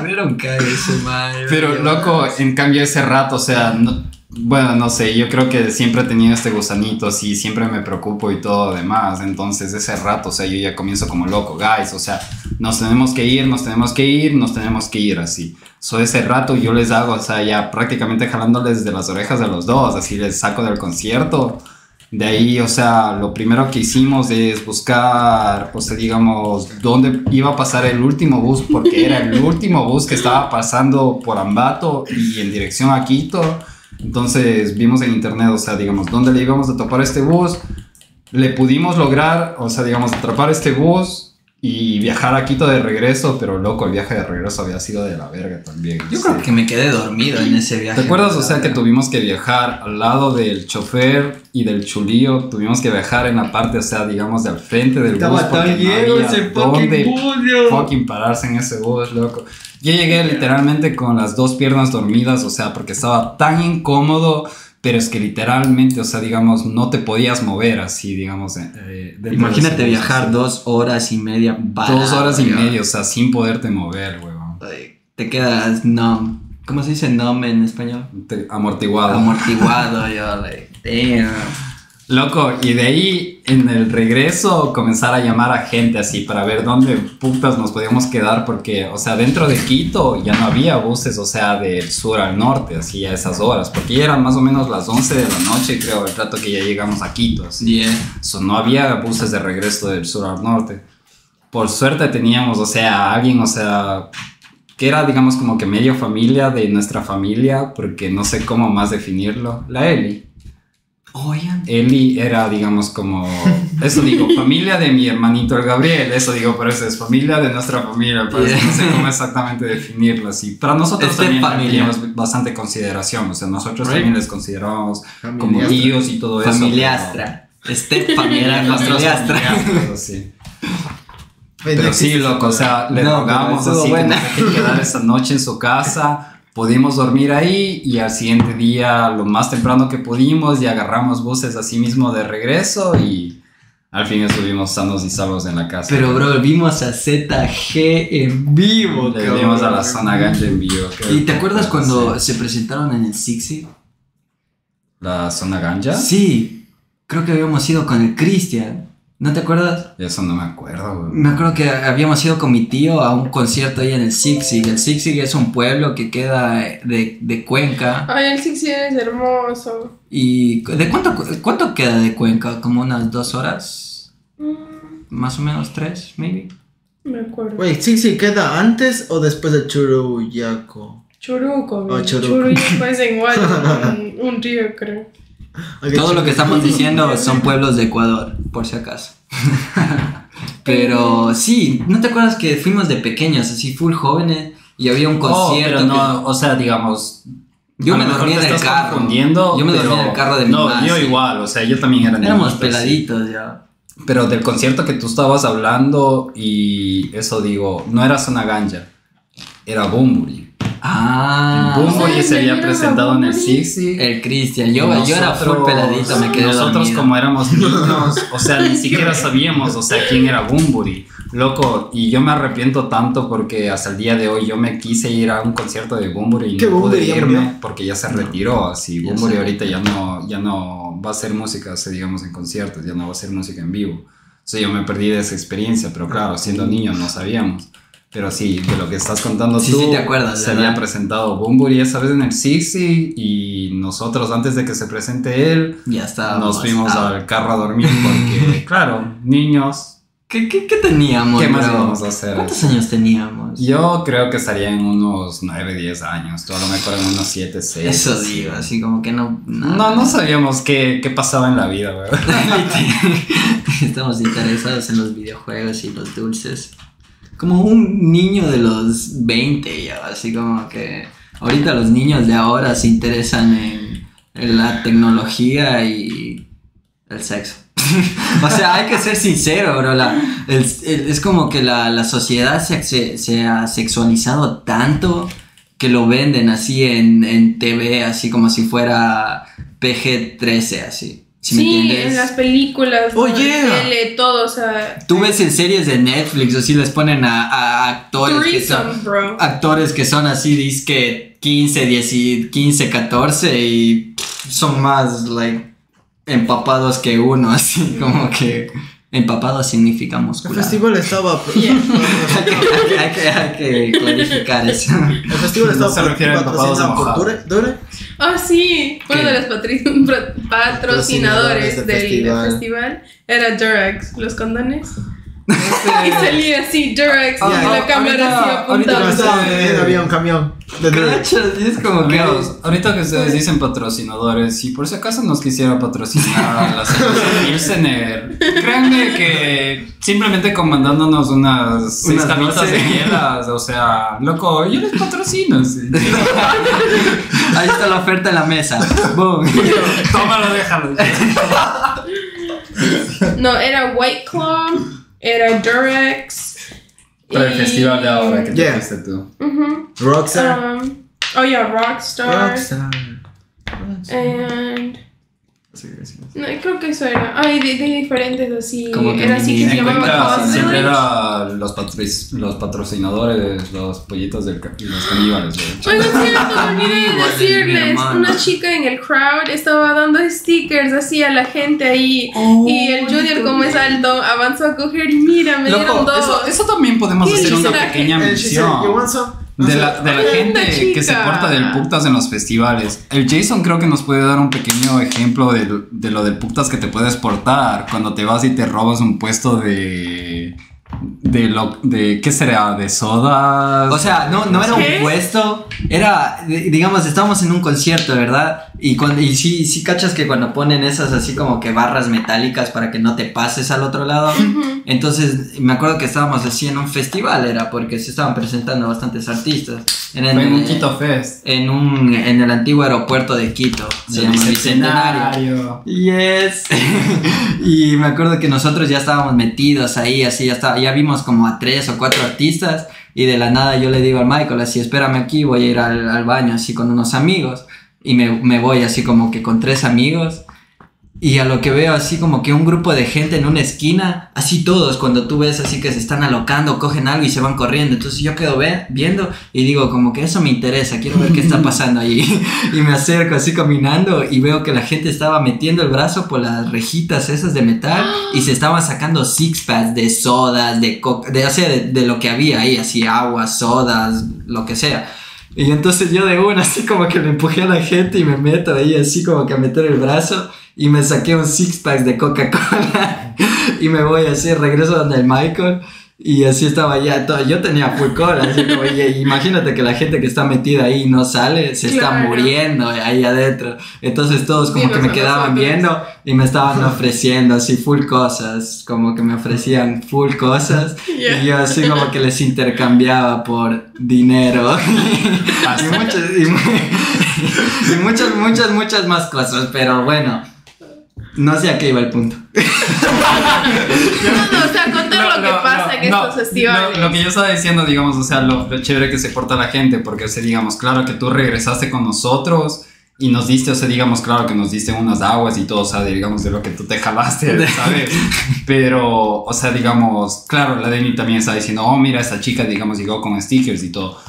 [SPEAKER 1] Era un cague ese man.
[SPEAKER 2] Pero loco, en cambio ese rato, o sea, no- bueno, no sé, yo creo que siempre he tenido este gusanito, así, siempre me preocupo y todo demás, entonces ese rato, o sea, yo ya comienzo como loco, guys, o sea, nos tenemos que ir, nos tenemos que ir, nos tenemos que ir, así. So ese rato yo les hago, o sea, ya prácticamente jalándoles de las orejas a los dos, así les saco del concierto. De ahí, o sea, lo primero que hicimos es buscar, o sea, digamos, dónde iba a pasar el último bus, porque era el último bus que estaba pasando por Ambato y en dirección a Quito. Entonces vimos en internet, o sea, digamos, dónde le íbamos a topar este bus. Le pudimos lograr, o sea, digamos, atrapar este bus y viajar a Quito de regreso, pero loco, el viaje de regreso había sido de la verga también.
[SPEAKER 1] Yo
[SPEAKER 2] sí.
[SPEAKER 1] creo que me quedé dormido en ese viaje.
[SPEAKER 2] ¿Te acuerdas, o sea, que tuvimos que viajar al lado del chofer y del chulío? Tuvimos que viajar en la parte, o sea, digamos, del frente del bus.
[SPEAKER 4] Estaba
[SPEAKER 2] porque
[SPEAKER 4] tan
[SPEAKER 2] no
[SPEAKER 4] lleno
[SPEAKER 2] había
[SPEAKER 4] ese fucking bus, yo.
[SPEAKER 2] fucking pararse en ese bus, loco. Yo llegué literalmente con las dos piernas dormidas, o sea, porque estaba tan incómodo, pero es que literalmente, o sea, digamos, no te podías mover así, digamos. eh, eh, de
[SPEAKER 1] Imagínate viajar
[SPEAKER 2] así.
[SPEAKER 1] dos horas y media.
[SPEAKER 2] Dos
[SPEAKER 1] parado,
[SPEAKER 2] horas y
[SPEAKER 1] yo.
[SPEAKER 2] media, o sea, sin poderte mover, weón.
[SPEAKER 1] Ay, Te quedas numb. ¿Cómo se dice numb en español?
[SPEAKER 2] Te- Amortiguado.
[SPEAKER 1] Amortiguado, yo, like, damn.
[SPEAKER 2] Loco, y de ahí en el regreso comenzar a llamar a gente así para ver dónde putas nos podíamos quedar porque, o sea, dentro de Quito ya no había buses, o sea, del sur al norte, así a esas horas, porque ya eran más o menos las 11 de la noche, creo, el rato que ya llegamos a Quito, así.
[SPEAKER 1] Yeah.
[SPEAKER 2] So, no había buses de regreso del sur al norte. Por suerte teníamos, o sea, alguien, o sea, que era, digamos, como que medio familia de nuestra familia, porque no sé cómo más definirlo, la Eli.
[SPEAKER 1] Oigan.
[SPEAKER 2] Eli era, digamos, como. Eso digo, familia de mi hermanito el Gabriel. Eso digo, pero eso es familia de nuestra familia. Pero no sé cómo exactamente definirlo así. Para nosotros
[SPEAKER 1] Este
[SPEAKER 2] también teníamos bastante consideración. O sea, nosotros
[SPEAKER 1] Right.
[SPEAKER 2] también les considerábamos como tíos y todo eso.
[SPEAKER 1] Familiastra. Este familia
[SPEAKER 2] Eran nuestros
[SPEAKER 1] familiastra.
[SPEAKER 2] sí. Pero sí, loco, o sea, le
[SPEAKER 1] No,
[SPEAKER 2] rogamos
[SPEAKER 1] pero
[SPEAKER 2] así que nos deje quedar esa noche en su casa. Pudimos dormir ahí y al siguiente día, lo más temprano que pudimos, y agarramos buses así mismo de regreso y al fin estuvimos sanos y salvos en la casa.
[SPEAKER 1] Pero, bro, vimos a ZG en vivo,
[SPEAKER 2] Le
[SPEAKER 1] cabrón.
[SPEAKER 2] dimos a la zona ganja en vivo.
[SPEAKER 1] ¿Y te acuerdas cuando
[SPEAKER 2] sí.
[SPEAKER 1] se presentaron en el Sixi?
[SPEAKER 2] ¿La zona ganja?
[SPEAKER 1] Sí. Creo que habíamos ido con el Cristian. ¿No te acuerdas?
[SPEAKER 2] Eso no me acuerdo, güey.
[SPEAKER 1] Me acuerdo que habíamos ido con mi tío a un concierto ahí en el Sixi. El Sixi es un pueblo que queda de, de Cuenca.
[SPEAKER 3] Ay, el Sixi es hermoso.
[SPEAKER 1] ¿Y de cuánto, cuánto queda de Cuenca? ¿Como unas dos horas?
[SPEAKER 3] Mm,
[SPEAKER 1] Más o menos tres, maybe.
[SPEAKER 3] me acuerdo.
[SPEAKER 4] Sí, ¿queda antes o después de Churuyaco?
[SPEAKER 3] Churuco,
[SPEAKER 4] Oh,
[SPEAKER 3] güey.
[SPEAKER 4] Churuco.
[SPEAKER 3] Churuco es igual un, un río, creo.
[SPEAKER 1] Todo lo que estamos diciendo son pueblos de Ecuador, por si acaso. Pero sí, ¿no te acuerdas que fuimos de pequeños, así full jóvenes, y había un
[SPEAKER 2] Oh,
[SPEAKER 1] concierto?
[SPEAKER 2] pero no, o sea, digamos.
[SPEAKER 1] Yo
[SPEAKER 2] a
[SPEAKER 1] me dormí en el carro.
[SPEAKER 2] confundiendo,
[SPEAKER 1] Yo me dormí
[SPEAKER 2] pero-
[SPEAKER 1] en el carro de mi
[SPEAKER 2] No, yo
[SPEAKER 1] sí.
[SPEAKER 2] igual, o sea, yo también era
[SPEAKER 1] Éramos
[SPEAKER 2] sí.
[SPEAKER 1] peladitos ya.
[SPEAKER 2] Pero del concierto que tú estabas hablando y eso digo, no era zona ganja, era Bumburi.
[SPEAKER 1] Ah,
[SPEAKER 2] Bumburi
[SPEAKER 3] sí,
[SPEAKER 2] se
[SPEAKER 3] me
[SPEAKER 2] había presentado en el. Sixty.
[SPEAKER 1] el Cristian. Yo, yo era full peladito, me quedé
[SPEAKER 2] Nosotros
[SPEAKER 1] dormido.
[SPEAKER 2] como éramos niños, o sea, ni siquiera sabíamos, o sea, quién era Bumburi. Loco, y yo me arrepiento tanto porque hasta el día de hoy yo me quise ir a un concierto de Bumburi y
[SPEAKER 4] ¿Qué
[SPEAKER 2] no pude
[SPEAKER 4] ya
[SPEAKER 2] irme porque ya se retiró. Así,
[SPEAKER 1] Ya
[SPEAKER 2] Bumburi
[SPEAKER 1] se-
[SPEAKER 2] ahorita ya no, ya no va a hacer música, digamos, en conciertos, ya no va a hacer música en vivo. Entonces yo me perdí de esa experiencia, pero claro, siendo niños no sabíamos. Pero sí, de lo que estás contando
[SPEAKER 1] Sí,
[SPEAKER 2] tú,
[SPEAKER 1] sí, te acuerdas,
[SPEAKER 2] se
[SPEAKER 1] ¿verdad?
[SPEAKER 2] había presentado Bumburi esa vez en el Sixty y nosotros antes de que se presente él,
[SPEAKER 1] Ya está.
[SPEAKER 2] nos fuimos al carro a dormir porque, claro, niños,
[SPEAKER 1] ¿Qué, qué, qué teníamos?
[SPEAKER 2] ¿qué más
[SPEAKER 1] bro?
[SPEAKER 2] íbamos a hacer?
[SPEAKER 1] ¿Cuántos años teníamos?
[SPEAKER 2] Yo creo que estaría en unos 9, 10 años, tú a lo mejor en unos 7, 6.
[SPEAKER 1] Eso digo, así como que no. nada.
[SPEAKER 2] No, no sabíamos qué, qué pasaba en la vida, güey.
[SPEAKER 1] Estamos interesados en los videojuegos y los dulces. Como un niño de los 20 ya, así como que ahorita los niños de ahora se interesan en, en la tecnología y el sexo. o sea, hay que ser sincero, bro. la- es como que la, la sociedad se, se- se ha sexualizado tanto que lo venden así en, en TV, así como si fuera PG-13, así. ¿Sí, me
[SPEAKER 3] Sí,
[SPEAKER 1] entiendes?
[SPEAKER 3] en las películas,
[SPEAKER 4] Oh,
[SPEAKER 3] en
[SPEAKER 4] yeah.
[SPEAKER 3] tele, todo, o sea.
[SPEAKER 1] Tú ves en series de Netflix, así les ponen a, a actores que son,
[SPEAKER 3] Threesome, bro.
[SPEAKER 1] actores que son así, disque 15, 10, y 15, 14 y son más, like, empapados que uno, así como que empapado significa
[SPEAKER 4] El
[SPEAKER 1] muscular.
[SPEAKER 4] festival estaba.
[SPEAKER 1] hay, que, hay, que, hay que clarificar eso.
[SPEAKER 4] El festival
[SPEAKER 2] No
[SPEAKER 4] estaba
[SPEAKER 2] se refiere a empapados de
[SPEAKER 3] Ah, sí, uno
[SPEAKER 1] ¿Qué?
[SPEAKER 3] de los patrocinadores
[SPEAKER 4] del festival.
[SPEAKER 3] festival. era Durex, los condones. Y
[SPEAKER 2] Este-
[SPEAKER 3] salía así Durex
[SPEAKER 1] Ah,
[SPEAKER 3] y la cámara así apuntando.
[SPEAKER 4] había un camión de Dure.
[SPEAKER 1] Cachas, y es como que...
[SPEAKER 2] Amigos, ahorita que ustedes dicen patrocinadores, si por si acaso nos quisiera patrocinar la cerveza Pilsener, créanme que simplemente comandándonos unas seis
[SPEAKER 1] Unas
[SPEAKER 2] camitas
[SPEAKER 1] doce.
[SPEAKER 2] de hielas, o sea, loco, yo les patrocino. sí.
[SPEAKER 1] Ahí está la oferta en la mesa. Boom.
[SPEAKER 2] Tómalo, déjalo.
[SPEAKER 3] No, era White Claw, era Durex.
[SPEAKER 2] Para el
[SPEAKER 3] y-
[SPEAKER 2] festival de ahora que te
[SPEAKER 4] Yeah.
[SPEAKER 2] fuiste tú.
[SPEAKER 3] Ujú.
[SPEAKER 4] Rockstar.
[SPEAKER 3] Um, oh, yeah, Rockstar.
[SPEAKER 4] Rockstar.
[SPEAKER 3] And. No, creo que eso era. Ay, de, de diferentes así.
[SPEAKER 1] Como que
[SPEAKER 3] era así que se llamaba
[SPEAKER 2] siempre eran los, patri- los patrocinadores, los pollitos del ca- los caníbales. güey.
[SPEAKER 3] Oigan, cierto, me olvidé
[SPEAKER 1] es
[SPEAKER 3] decirles. Una chica en el crowd estaba dando stickers así a la gente ahí. y el Junior, como es alto, avanzó a coger y mira, me dieron dos.
[SPEAKER 2] eso, eso también podemos
[SPEAKER 3] ¿Qué
[SPEAKER 2] hacer una pequeña mención. De la, de la gente que se porta del putas en los festivales. El Jason creo que nos puede dar un pequeño ejemplo de, de lo del putas que te puedes portar cuando te vas y te robas un puesto de... De lo... De, ¿Qué será? ¿De sodas?
[SPEAKER 1] O sea, no, no era un
[SPEAKER 3] ¿Qué?
[SPEAKER 1] puesto, era, di- digamos, estábamos en un concierto, ¿verdad? Y, cuando, y sí, sí cachas que cuando ponen esas así como que barras metálicas para que no te pases al otro lado. Entonces, me acuerdo que estábamos así en un festival, era porque se estaban presentando bastantes artistas. En,
[SPEAKER 2] en un Quito Fest.
[SPEAKER 1] En, un, en el antiguo aeropuerto de Quito, se llama Bicentenario. Yes. y me acuerdo que nosotros ya estábamos metidos ahí, así ya estaba, ya vimos como a tres o cuatro artistas y de la nada yo le digo al Michael, así espérame aquí, voy a ir al, baño así con unos amigos y me voy así como que con tres amigos y a lo que veo así como que un grupo de gente en una esquina, así todos, cuando tú ves así que se están alocando, cogen algo y se van corriendo. Entonces yo quedo ve- viendo y digo como que eso me interesa, quiero ver qué está pasando allí. y me acerco así caminando y veo que la gente estaba metiendo el brazo por las rejitas esas de metal y se estaban sacando six packs de sodas, de coca, de, o sea, de, de lo que había ahí, así agua, sodas, lo que sea. Y entonces yo de una así como que le empujé a la gente y me meto ahí así como que a meter el brazo y me saqué un six pack de Coca-Cola y me voy así, regreso donde el Michael y así estaba ya todo, yo tenía full cola, así como, "Oye, imagínate que la gente que está metida ahí no sale, se está
[SPEAKER 3] Claro.
[SPEAKER 1] muriendo ahí adentro, entonces todos como
[SPEAKER 3] Vimos
[SPEAKER 1] que me quedaban
[SPEAKER 3] nosotros.
[SPEAKER 1] viendo y me estaban ofreciendo así full cosas, como que me ofrecían full cosas
[SPEAKER 3] Yeah.
[SPEAKER 1] y yo así como que les intercambiaba por dinero y, muchas, y, y muchas, muchas, muchas más cosas, pero bueno. No sé a qué iba el punto.
[SPEAKER 3] No, no, o sea, contar lo, que pasa en
[SPEAKER 2] no,
[SPEAKER 3] estos festivales.
[SPEAKER 2] Lo, lo que yo estaba diciendo, digamos, o sea, lo, lo chévere que se porta la gente, porque, o sea, digamos, claro que tú regresaste con nosotros y nos diste, o sea, digamos, claro que nos diste unas aguas y todo, o sea, digamos, de lo que tú te jalaste, ¿sabes? Pero, o sea, digamos, claro, la Deni también está diciendo, oh, mira, esta chica, digamos, llegó con stickers y todo.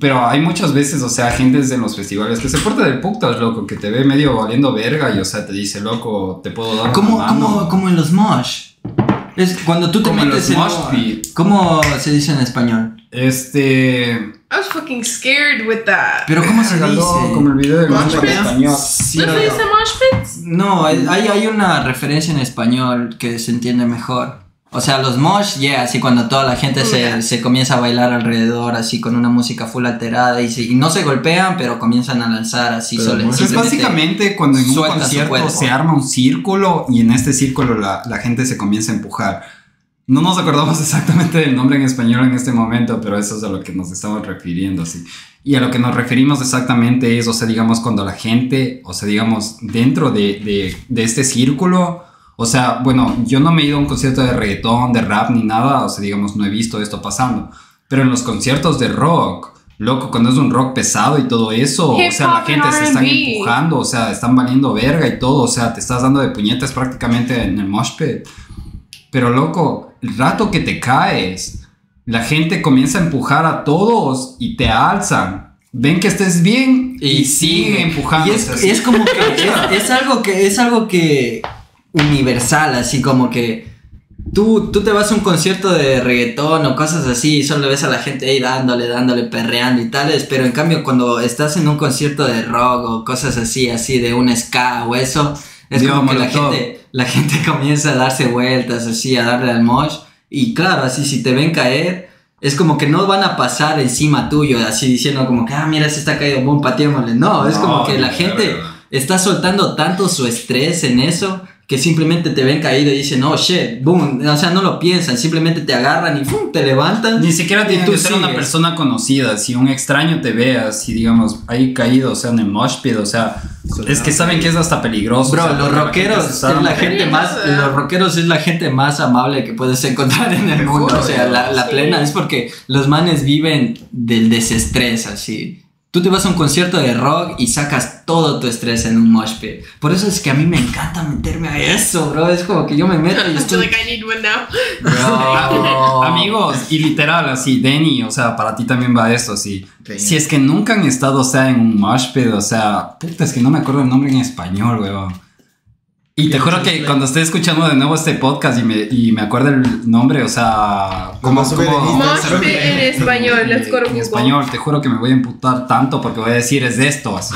[SPEAKER 2] Pero hay muchas veces, o sea, gente en los festivales que se porta del putas, loco, que te ve medio valiendo verga y, o sea, te dice, loco, te puedo dar
[SPEAKER 1] Como,
[SPEAKER 2] una mano.
[SPEAKER 1] como, como en los mosh. Es cuando tú te
[SPEAKER 2] Como en
[SPEAKER 1] metes
[SPEAKER 2] los
[SPEAKER 1] en
[SPEAKER 2] mosh pit.
[SPEAKER 1] ¿Cómo se dice en español?
[SPEAKER 2] Este...
[SPEAKER 3] I was fucking scared with that.
[SPEAKER 1] Pero ¿cómo se dice?
[SPEAKER 2] Como el video del
[SPEAKER 3] Mosh
[SPEAKER 2] en español.
[SPEAKER 1] Sí,
[SPEAKER 3] ¿No
[SPEAKER 1] no,
[SPEAKER 3] se dice mosh pits?
[SPEAKER 1] No, hay, hay una referencia en español que se entiende mejor. O sea, los mosh, yeah, así cuando toda la gente se, se comienza a bailar alrededor, así con una música full alterada y, se- y no se golpean, pero comienzan a lanzar así solo.
[SPEAKER 2] es básicamente cuando en un concierto se arma un círculo y en este círculo la, la gente se comienza a empujar. No nos acordamos exactamente del nombre en español en este momento, pero eso es a lo que nos estamos refiriendo, sí. Y a lo que nos referimos exactamente es, o sea, digamos, cuando la gente, o sea, digamos, dentro de, de, de este círculo, o sea, bueno, yo no me he ido a un concierto de reggaetón, de rap, ni nada, o sea, digamos, no he visto esto pasando. Pero en los conciertos de rock, loco, cuando es un rock pesado y todo eso, o sea, la gente
[SPEAKER 3] and
[SPEAKER 2] se están empujando, o sea, están valiendo verga y todo, o sea, te estás dando de puñetas prácticamente en el mosh pit. Pero loco, el rato que te caes, la gente comienza a empujar a todos y te alzan. Ven que estés bien y, siguen empujando.
[SPEAKER 1] Y es, es como que es, es algo que es algo que universal, así como que tú, tú te vas a un concierto de reggaetón o cosas así y solo ves a la gente ahí dándole, dándole, perreando y tales, pero en cambio cuando estás en un concierto de rock o cosas así, así de un ska o eso, es como que la gente, la gente comienza a darse vueltas así, a darle al mosh y claro, así si te ven caer, es como que no van a pasar encima tuyo, así diciendo como que, ah, mira, se está caído, boom, pateémosle. No, es
[SPEAKER 2] No,
[SPEAKER 1] como que la gente está soltando tanto su estrés en eso que simplemente te ven caído y dicen, oh shit, boom, o sea, no lo piensan, simplemente te agarran y boom, te levantan.
[SPEAKER 2] Ni siquiera tiene que ser una persona conocida. Si un extraño te ve así, digamos, ahí caído, o sea, en el mosh pit, o sea, es que saben que es hasta peligroso.
[SPEAKER 1] Bro,
[SPEAKER 2] o sea,
[SPEAKER 1] los rockeros es la gente más, los rockeros es la gente más amable que puedes encontrar en el mundo. O sea, la, la
[SPEAKER 3] sí.
[SPEAKER 1] plena es porque los manes viven del desestrés, así. Tú te vas a un concierto de rock y sacas todo tu estrés en un mosh pit. Por eso es que a mí me encanta meterme a eso, bro. Es como que yo me meto y estoy...
[SPEAKER 3] like I need one now.
[SPEAKER 1] Bro.
[SPEAKER 2] Amigos, y literal, así, Denny, o sea, para ti también va esto.
[SPEAKER 4] Sí.
[SPEAKER 2] Si es que nunca han estado, o sea, en un mosh pit, o sea, puta, es que no me acuerdo el nombre en español, weón. Y te juro que cuando esté escuchando de nuevo este podcast y me, y me acuerdo el nombre, o sea,
[SPEAKER 4] ver en
[SPEAKER 3] Mosh español, let's go to
[SPEAKER 2] en español, te juro que me voy a emputar tanto porque voy a decir es de esto, así.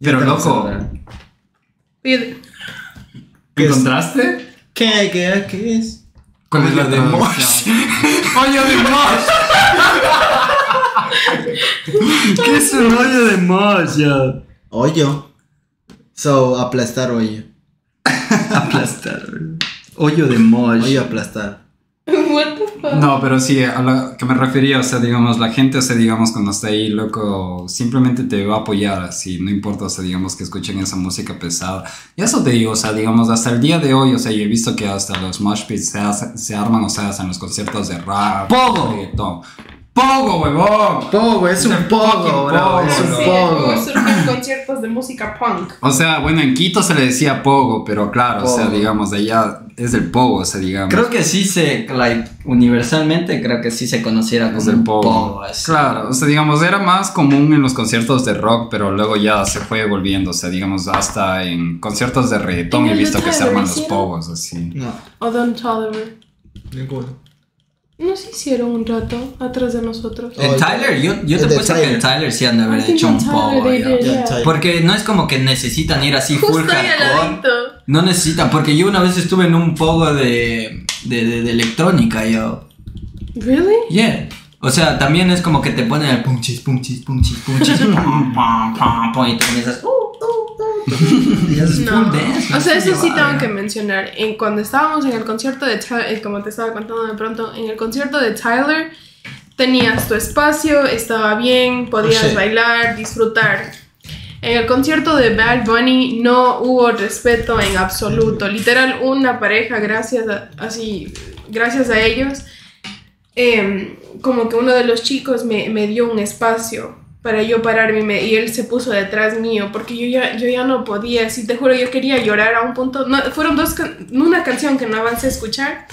[SPEAKER 2] Pero loco,
[SPEAKER 4] ¿Qué?
[SPEAKER 2] ¿encontraste?
[SPEAKER 4] ¿Qué, qué, qué es?
[SPEAKER 2] ¿Cuál es la de
[SPEAKER 1] traducción?
[SPEAKER 2] Hoyo de mosh.
[SPEAKER 1] ¿Qué es un hoyo de mosh, ya?
[SPEAKER 4] Hoyo. So, aplastar hoyo.
[SPEAKER 1] Aplastar. Hoyo de mosh.
[SPEAKER 4] Hoyo aplastar.
[SPEAKER 3] what the fuck?
[SPEAKER 2] No, pero sí, a lo que me refería, o sea, digamos, la gente, o sea, digamos, cuando está ahí, loco, simplemente te va a apoyar, así, no importa, o sea, digamos, que escuchen esa música pesada. Y eso te digo, o sea, digamos, hasta el día de hoy, o sea, yo he visto que hasta los mosh pits se, se arman, o sea, hacen los conciertos de rap,
[SPEAKER 1] Pogo.
[SPEAKER 2] reggaetón. ¡Pogo, huevón!
[SPEAKER 4] Pogo, es un
[SPEAKER 2] Es el
[SPEAKER 4] pogo,
[SPEAKER 2] pogo,
[SPEAKER 4] Es un pogo.
[SPEAKER 3] surgen conciertos de música punk.
[SPEAKER 2] O sea, bueno, en Quito se le decía pogo, pero claro, o sea, digamos, de allá es del pogo, o sea, digamos.
[SPEAKER 1] Creo que sí se, like, universalmente creo que sí se conociera como
[SPEAKER 2] Es el pogo.
[SPEAKER 1] pogo, así.
[SPEAKER 2] Claro, o sea, digamos, era más común en los conciertos de rock, pero luego ya se fue volviendo, o sea, digamos, hasta en conciertos de reggaetón
[SPEAKER 3] ¿En
[SPEAKER 2] he
[SPEAKER 3] el
[SPEAKER 2] visto que se arman los pogos, así.
[SPEAKER 4] No,
[SPEAKER 3] O Don Tolliver.
[SPEAKER 4] ninguno.
[SPEAKER 3] No se hicieron un rato atrás de nosotros.
[SPEAKER 4] Oh,
[SPEAKER 1] En Tyler, yo, yo te
[SPEAKER 4] el
[SPEAKER 1] puesto que en
[SPEAKER 4] Tyler.
[SPEAKER 1] Sí han de haber hecho un.
[SPEAKER 3] Tyler.
[SPEAKER 1] Porque no es como que necesitan ir así full
[SPEAKER 3] Justo
[SPEAKER 1] hardcore. No necesitan, porque yo una vez estuve en un pogo de, de, de, de electrónica, yo.
[SPEAKER 3] Really?
[SPEAKER 1] Yeah. O sea, también es como que te ponen el punchis, punchis, punchis, punchis, pum, pum, pum, pum, y te comienzas. uh, uh, uh, y haces
[SPEAKER 3] No. O sea, eso sí tengo que mencionar. En, cuando estábamos en el concierto de Tyler, como te estaba contando de pronto, en el concierto de Tyler tenías tu espacio, estaba bien, podías bailar, disfrutar. En el concierto de Bad Bunny no hubo respeto en absoluto. Literal, una pareja, gracias a, así, gracias a ellos, em, como que uno de los chicos me, me dio un espacio para yo pararme y, él se puso detrás mío porque yo ya, yo ya no podía, sí te juro, yo quería llorar a un punto. No, fueron dos, can- una canción que no avancé a escuchar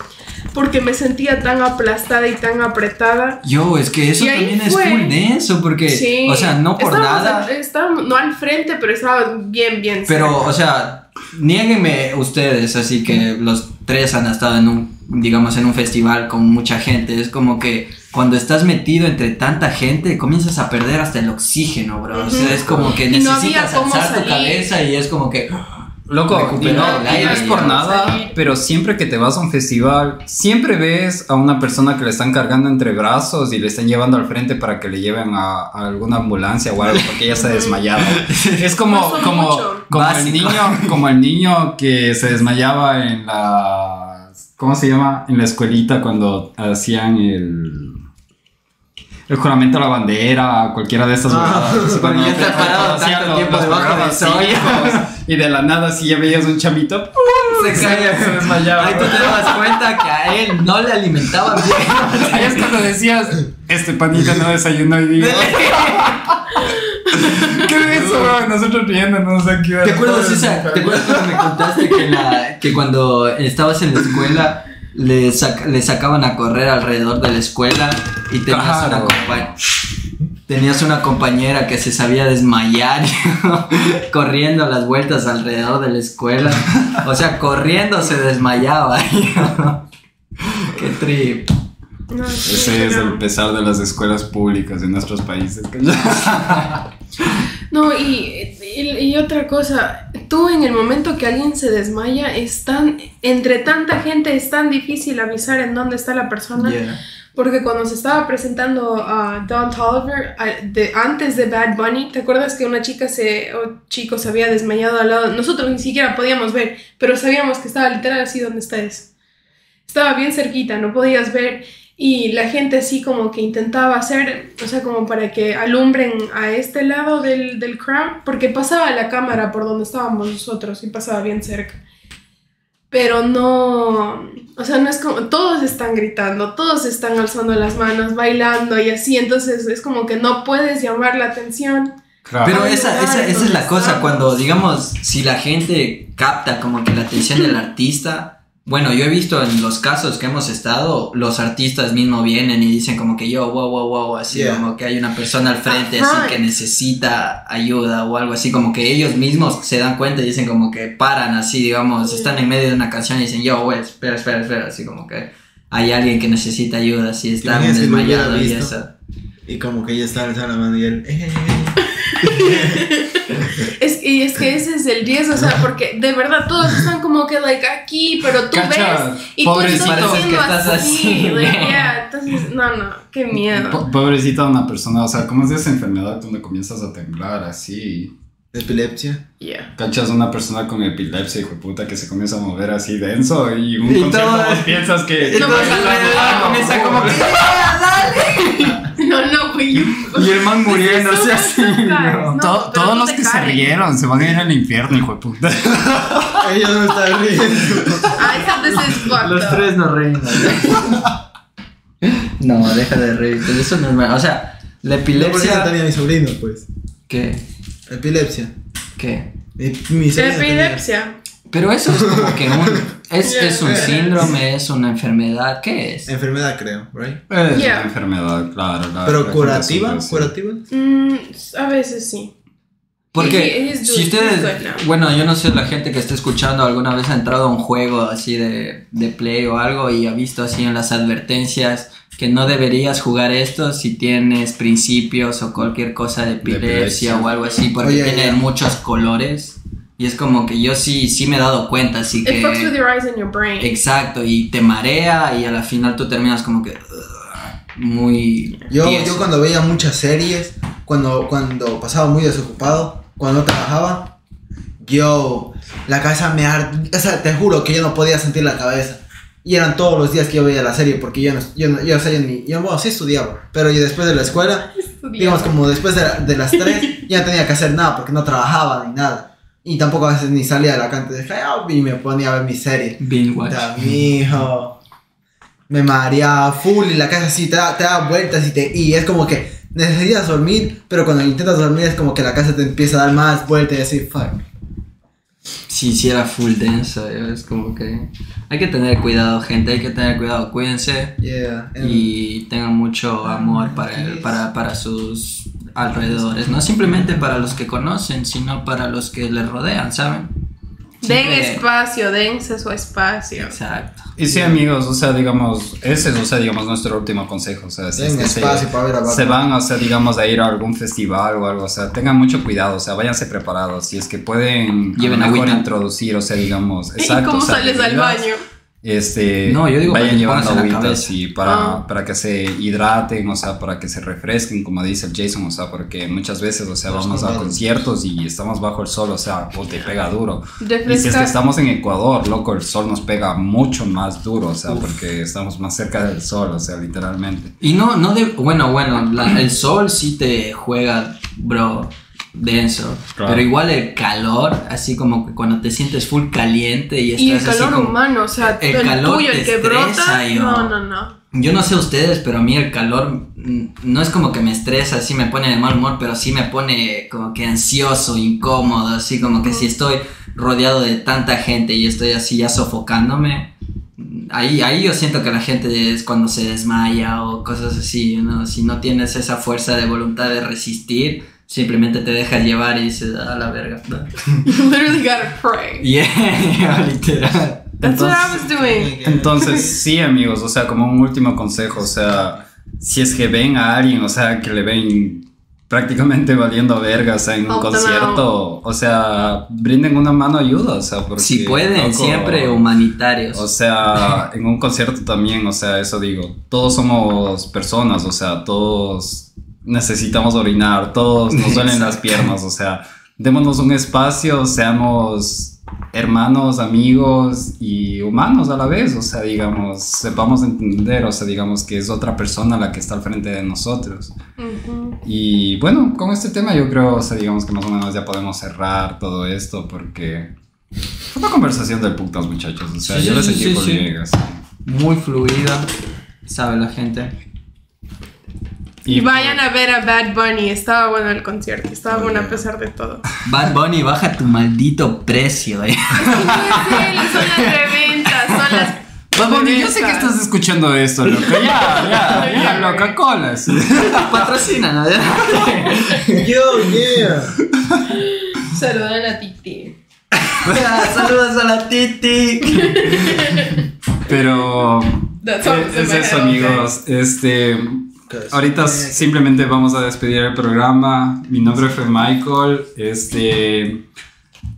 [SPEAKER 3] porque me sentía tan aplastada y tan apretada.
[SPEAKER 1] Yo, es que eso también
[SPEAKER 3] fue.
[SPEAKER 1] es full denso, porque,
[SPEAKER 3] Sí.
[SPEAKER 1] o sea, no por
[SPEAKER 3] Estábamos
[SPEAKER 1] nada,
[SPEAKER 3] al- estábamos- no al frente, pero estaba bien, bien.
[SPEAKER 1] pero,
[SPEAKER 3] cerca.
[SPEAKER 1] o sea, niéguenme ustedes, así que los tres han estado en un, digamos, en un festival con mucha gente, es como que cuando estás metido entre tanta gente, comienzas a perder hasta el oxígeno, bro, o sea, es como que
[SPEAKER 3] no
[SPEAKER 1] necesitas
[SPEAKER 3] cómo
[SPEAKER 1] alzar tu cabeza y es como que...
[SPEAKER 2] Loco, y
[SPEAKER 1] Recuperar
[SPEAKER 2] no,
[SPEAKER 1] el
[SPEAKER 2] y
[SPEAKER 1] aire,
[SPEAKER 2] no es por nada,
[SPEAKER 3] salir.
[SPEAKER 2] pero siempre que te vas a un festival, siempre ves a una persona que le están cargando entre brazos y le están llevando al frente para que le lleven a, a alguna ambulancia o algo porque ella se ha desmayado. Es como, como, como el niño, como el niño que se desmayaba en la, ¿cómo se llama? En la escuelita cuando hacían el el juramento a la bandera, cualquiera de estas
[SPEAKER 4] Ah,
[SPEAKER 1] cuando ya
[SPEAKER 2] te-
[SPEAKER 1] está parado
[SPEAKER 2] hacían
[SPEAKER 1] tanto
[SPEAKER 2] los-
[SPEAKER 1] tiempo
[SPEAKER 2] los
[SPEAKER 1] debajo sol.
[SPEAKER 2] cívicos, y de la nada si ya veías un chamito
[SPEAKER 1] Se cae,
[SPEAKER 2] se desmayaba.
[SPEAKER 1] Ahí tú te dabas cuenta que a él no le alimentaban bien.
[SPEAKER 2] Ahí es cuando decías, este panita no desayunó hoy día. ¿Qué es eso, bro? Nosotros riéndonos aquí.
[SPEAKER 1] ¿Te acuerdas, esa, ¿Te acuerdas cuando me contaste que, la, que cuando estabas en la escuela le, sac- le sacaban a correr alrededor de la escuela y tenías, una,
[SPEAKER 2] Claro.
[SPEAKER 1] compa- tenías una compañera que se sabía desmayar corriendo las vueltas alrededor de la escuela? O sea, corriendo se desmayaba. Qué trip.
[SPEAKER 3] No, sí,
[SPEAKER 2] Ese es
[SPEAKER 3] no.
[SPEAKER 2] el pesar de las escuelas públicas en nuestros países.
[SPEAKER 3] No, y, y, y otra cosa, tú en el momento que alguien se desmaya, es tan, entre tanta gente es tan difícil avisar en dónde está la persona.
[SPEAKER 1] Yeah.
[SPEAKER 3] Porque cuando se estaba presentando a Don Tolliver, a- de, antes de Bad Bunny, ¿te acuerdas que una chica se, o chico se había desmayado al lado? Nosotros ni siquiera podíamos ver, pero sabíamos que estaba literal así donde estés. Estaba bien cerquita, no podías ver. Y la gente así como que intentaba hacer, o sea, como para que alumbren a este lado del, del crowd, porque pasaba la cámara por donde estábamos nosotros y pasaba bien cerca. Pero no, o sea, no es como, todos están gritando, todos están alzando las manos, bailando y así, entonces es como que no puedes llamar la atención.
[SPEAKER 2] Claro.
[SPEAKER 1] Pero esa, esa, esa es la cosa, cuando digamos, si la gente capta como que la atención del artista, bueno, yo he visto en los casos que hemos estado, los artistas mismos vienen y dicen como que yo, wow, wow, wow, así
[SPEAKER 4] Yeah.
[SPEAKER 1] como que hay una persona al frente
[SPEAKER 3] Ajá.
[SPEAKER 1] así que necesita ayuda o algo así, como que ellos mismos se dan cuenta y dicen como que paran así, digamos, están en medio de una canción y dicen yo, güey, espera, espera, espera, así como que hay alguien que necesita ayuda, así está desmayado y eso.
[SPEAKER 4] Y como que ella estaba alzando la mano y él. eh,
[SPEAKER 3] Es, y es que ese es el riesgo, o sea, porque de verdad todos están como que, like, aquí, pero tú
[SPEAKER 2] Cacha,
[SPEAKER 3] ves y tú estás
[SPEAKER 1] que
[SPEAKER 3] haciendo
[SPEAKER 1] estás
[SPEAKER 3] así,
[SPEAKER 1] así,
[SPEAKER 3] like,
[SPEAKER 1] güey.
[SPEAKER 3] yeah, entonces, no, no, qué miedo.
[SPEAKER 2] Po- Pobrecita una persona, o sea, ¿cómo es esa enfermedad donde comienzas a temblar así?
[SPEAKER 4] Epilepsia.
[SPEAKER 3] Yeah.
[SPEAKER 2] Cachas una persona con epilepsia, hijo de puta, que se comienza a mover así denso y un
[SPEAKER 1] Y
[SPEAKER 2] concierto
[SPEAKER 1] todo-
[SPEAKER 2] vos piensas que...
[SPEAKER 1] Y todos alrededor comienzan como que
[SPEAKER 3] No, no, güey.
[SPEAKER 1] Y el man muriéndose así. no.
[SPEAKER 2] To- todos los que se rieron se van a ir al infierno, hijo de puta.
[SPEAKER 4] Ella no está riendo.
[SPEAKER 3] This is
[SPEAKER 1] Los tres no reín. No, deja de reír. Eso no es malo. O sea, la
[SPEAKER 4] No,
[SPEAKER 1] epilepsia.
[SPEAKER 4] mi sobrino, pues.
[SPEAKER 1] ¿Qué?
[SPEAKER 4] Epilepsia.
[SPEAKER 1] ¿Qué?
[SPEAKER 4] Mi,
[SPEAKER 3] Epilepsia.
[SPEAKER 1] Pero eso es como que un. Es, es un síndrome, es una enfermedad. ¿Qué es?
[SPEAKER 4] Enfermedad, creo, right?
[SPEAKER 2] Es
[SPEAKER 3] Yeah.
[SPEAKER 2] una enfermedad, claro. la-
[SPEAKER 4] Pero curativa, curativa.
[SPEAKER 3] Mm, a veces sí.
[SPEAKER 1] Porque
[SPEAKER 3] He-
[SPEAKER 1] si ustedes, bueno, yo no sé la gente que está escuchando alguna vez ha entrado a un juego así de, de play o algo y ha visto así en las advertencias que no deberías jugar esto si tienes principios o cualquier cosa de epilepsia,
[SPEAKER 2] epilepsia.
[SPEAKER 1] o algo así porque
[SPEAKER 4] Oye,
[SPEAKER 1] tiene
[SPEAKER 4] ya.
[SPEAKER 1] muchos colores y es como que yo sí, sí me he dado cuenta, así
[SPEAKER 3] It fucks with
[SPEAKER 1] que...
[SPEAKER 3] your eyes and your brain.
[SPEAKER 1] Exacto, y te marea y a la final tú terminas como que... ugh, muy...
[SPEAKER 4] Yo,
[SPEAKER 1] tieso.
[SPEAKER 4] yo cuando veía muchas series, cuando, cuando pasaba muy desocupado, cuando no trabajaba, yo, la cabeza me ardía, o sea, te juro que yo no podía sentir la cabeza. Y eran todos los días que yo veía la serie porque yo no, yo no, yo, o sea, yo ni, yo, bueno, sí estudiaba, pero yo después de la escuela, digamos como después de, la- de las 3, ya no tenía que hacer nada porque no trabajaba ni nada. Y tampoco a veces ni salía de la cancha de y me ponía a ver mi serie.
[SPEAKER 1] Binge watch.
[SPEAKER 4] Me mareaba full y la casa así te da, te da vueltas y, te, y es como que necesitas dormir, pero cuando intentas dormir es como que la casa te empieza a dar más vueltas y así, fuck.
[SPEAKER 1] Sí, sí era full denso, es como que hay que tener cuidado, gente, hay que tener cuidado, cuídense
[SPEAKER 4] Yeah.
[SPEAKER 1] y tengan mucho amor para, el- para, para sus alrededores, no simplemente para los que conocen, sino para los que les rodean, ¿saben?
[SPEAKER 3] Den
[SPEAKER 1] Siempre-
[SPEAKER 3] espacio, dense su espacio.
[SPEAKER 1] Exacto.
[SPEAKER 2] Y sí, amigos, o sea, digamos, ese es, o sea, digamos, nuestro último consejo. O sea, si es
[SPEAKER 4] Den
[SPEAKER 2] que se,
[SPEAKER 4] para ver a
[SPEAKER 2] se van, o sea, digamos, a ir a algún festival o algo, o sea, tengan mucho cuidado, o sea, váyanse preparados. Si es que pueden
[SPEAKER 1] Lleven
[SPEAKER 2] a mejor
[SPEAKER 1] agüita.
[SPEAKER 2] introducir, o sea, digamos,
[SPEAKER 3] ¿Y
[SPEAKER 2] exacto.
[SPEAKER 3] cómo
[SPEAKER 2] o sea,
[SPEAKER 3] sales al baño?
[SPEAKER 2] Este,
[SPEAKER 1] No, yo digo
[SPEAKER 2] vayan llevando agüitas y para,
[SPEAKER 3] Ah.
[SPEAKER 2] para que se hidraten, o sea, para que se refresquen, como dice el Jason, o sea, porque muchas veces, o sea,
[SPEAKER 4] Los
[SPEAKER 2] vamos a conciertos y estamos bajo el sol, o sea, o te pega duro. Y si es que estamos en Ecuador, loco, el sol nos pega mucho más duro, o sea, porque estamos más cerca del sol, o sea, literalmente.
[SPEAKER 1] Y no, no de, bueno, bueno, la- el sol sí te juega, bro, denso,
[SPEAKER 2] Claro.
[SPEAKER 1] pero igual el calor, así como que cuando te sientes full caliente y estás
[SPEAKER 3] Y el
[SPEAKER 1] así
[SPEAKER 3] calor
[SPEAKER 1] como-
[SPEAKER 3] humano, o sea,
[SPEAKER 1] el
[SPEAKER 3] el,
[SPEAKER 1] calor
[SPEAKER 3] tuyo,
[SPEAKER 1] te
[SPEAKER 3] el que
[SPEAKER 1] estresa,
[SPEAKER 3] brota.
[SPEAKER 1] yo.
[SPEAKER 3] No, no, no.
[SPEAKER 1] Yo no sé ustedes, pero a mí el calor mm, no es como que me estresa, así me pone de mal humor, pero sí me pone como que ansioso, incómodo, así como que si estoy rodeado de tanta gente y estoy así ya sofocándome, mm, ahí, ahí yo siento que la gente es cuando se desmaya o cosas así, ¿no? Si no tienes esa fuerza de voluntad de resistir, simplemente te dejas llevar y dices, a la verga.
[SPEAKER 3] You literally gotta pray.
[SPEAKER 1] Yeah, literal.
[SPEAKER 3] That's what I was doing.
[SPEAKER 2] Entonces, sí, amigos, o sea, como un último consejo, o sea, si es que ven a alguien, o sea, que le ven prácticamente valiendo verga, o sea, en un
[SPEAKER 3] and
[SPEAKER 2] concierto, o sea, brinden una mano de ayuda, o sea, porque...
[SPEAKER 1] Si pueden,
[SPEAKER 2] loco,
[SPEAKER 1] siempre humanitarios.
[SPEAKER 2] O sea, en un concierto también, o sea, eso digo, todos somos personas, o sea, todos necesitamos orinar, todos nos duelen las piernas, o sea, démonos un espacio, seamos hermanos, amigos y humanos a la vez, o sea, digamos, sepamos entender, o sea, digamos que es otra persona la que está al frente de nosotros.
[SPEAKER 3] Ujú.
[SPEAKER 2] Y bueno, con este tema yo creo, o sea, digamos que más o menos ya podemos cerrar todo esto porque fue una conversación del putas, muchachos. O sea,
[SPEAKER 1] Sí,
[SPEAKER 2] yo
[SPEAKER 1] sí,
[SPEAKER 2] le
[SPEAKER 1] sí,
[SPEAKER 2] sentí
[SPEAKER 1] sí,
[SPEAKER 2] bien, así.
[SPEAKER 1] Muy fluida, sabe la gente.
[SPEAKER 3] Y vayan a ver a Bad Bunny. Estaba bueno el concierto. Estaba bueno a pesar de todo.
[SPEAKER 1] Bad Bunny, baja tu maldito precio. eh.
[SPEAKER 3] son las reventas. Son las.
[SPEAKER 2] Bad Bunny, yo sé que estás escuchando esto, loco. Ya, ya, ya, Coca-Cola. sí.
[SPEAKER 1] Patrocina, ¿no?
[SPEAKER 4] Yo, yeah.
[SPEAKER 3] Saludan a Titi.
[SPEAKER 1] Saludos a la Titi.
[SPEAKER 2] Pero eh, es eso, amigos. Este, ahorita simplemente vamos a despedir el programa. Mi nombre fue Michael. Este,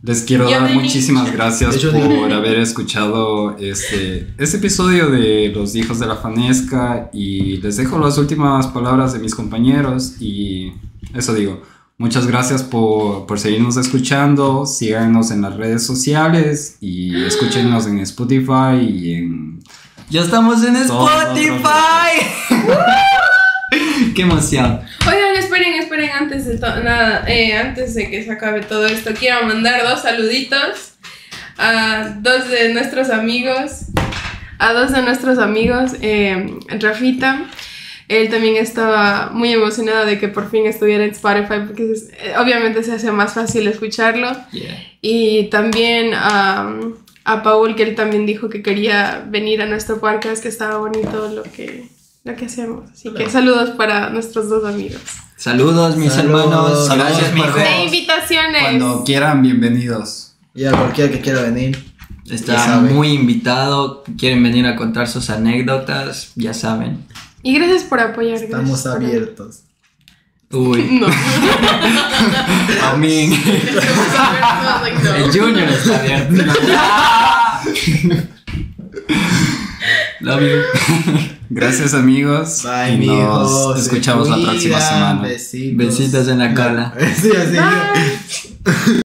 [SPEAKER 2] les quiero dar muchísimas gracias por haber escuchado este, este episodio de Los Hijos de la Fanesca y les dejo las últimas palabras de mis compañeros y eso digo. Muchas gracias por, por seguirnos escuchando, síganos en las redes sociales y escúchenos en Spotify y en
[SPEAKER 1] Ya estamos en
[SPEAKER 2] Todos
[SPEAKER 1] Spotify. Qué emoción.
[SPEAKER 3] Oigan, esperen, esperen, antes de nada, eh, antes de que se acabe todo esto, quiero mandar dos saluditos a dos de nuestros amigos, a dos de nuestros amigos, eh, Rafita. Él también estaba muy emocionado de que por fin estuviera en Spotify porque es- eh, obviamente se hace más fácil escucharlo. Y también um, a Paul, que él también dijo que quería venir a nuestro podcast, que estaba bonito lo que, lo que hacemos. Así que saludos para nuestros dos amigos.
[SPEAKER 1] Saludos, mis
[SPEAKER 4] Saludos.
[SPEAKER 1] hermanos.
[SPEAKER 4] Saludos,
[SPEAKER 1] Gracias,
[SPEAKER 4] ver.
[SPEAKER 3] De invitaciones.
[SPEAKER 2] Cuando quieran, bienvenidos.
[SPEAKER 4] Y a cualquiera que quiera venir.
[SPEAKER 1] Está muy invitado. Quieren venir a contar sus anécdotas, ya saben.
[SPEAKER 3] Y gracias por apoyar. gracias
[SPEAKER 4] Estamos
[SPEAKER 3] por-
[SPEAKER 4] abiertos.
[SPEAKER 1] Uy,
[SPEAKER 3] No.
[SPEAKER 1] a mí. El Junior está abierto. Love you.
[SPEAKER 2] Gracias amigos.
[SPEAKER 4] Bye,
[SPEAKER 2] y
[SPEAKER 4] mijos.
[SPEAKER 2] nos escuchamos la próxima semana.
[SPEAKER 4] Besitos.
[SPEAKER 1] Besitos en la cola.
[SPEAKER 4] Sí, así.
[SPEAKER 3] Bye.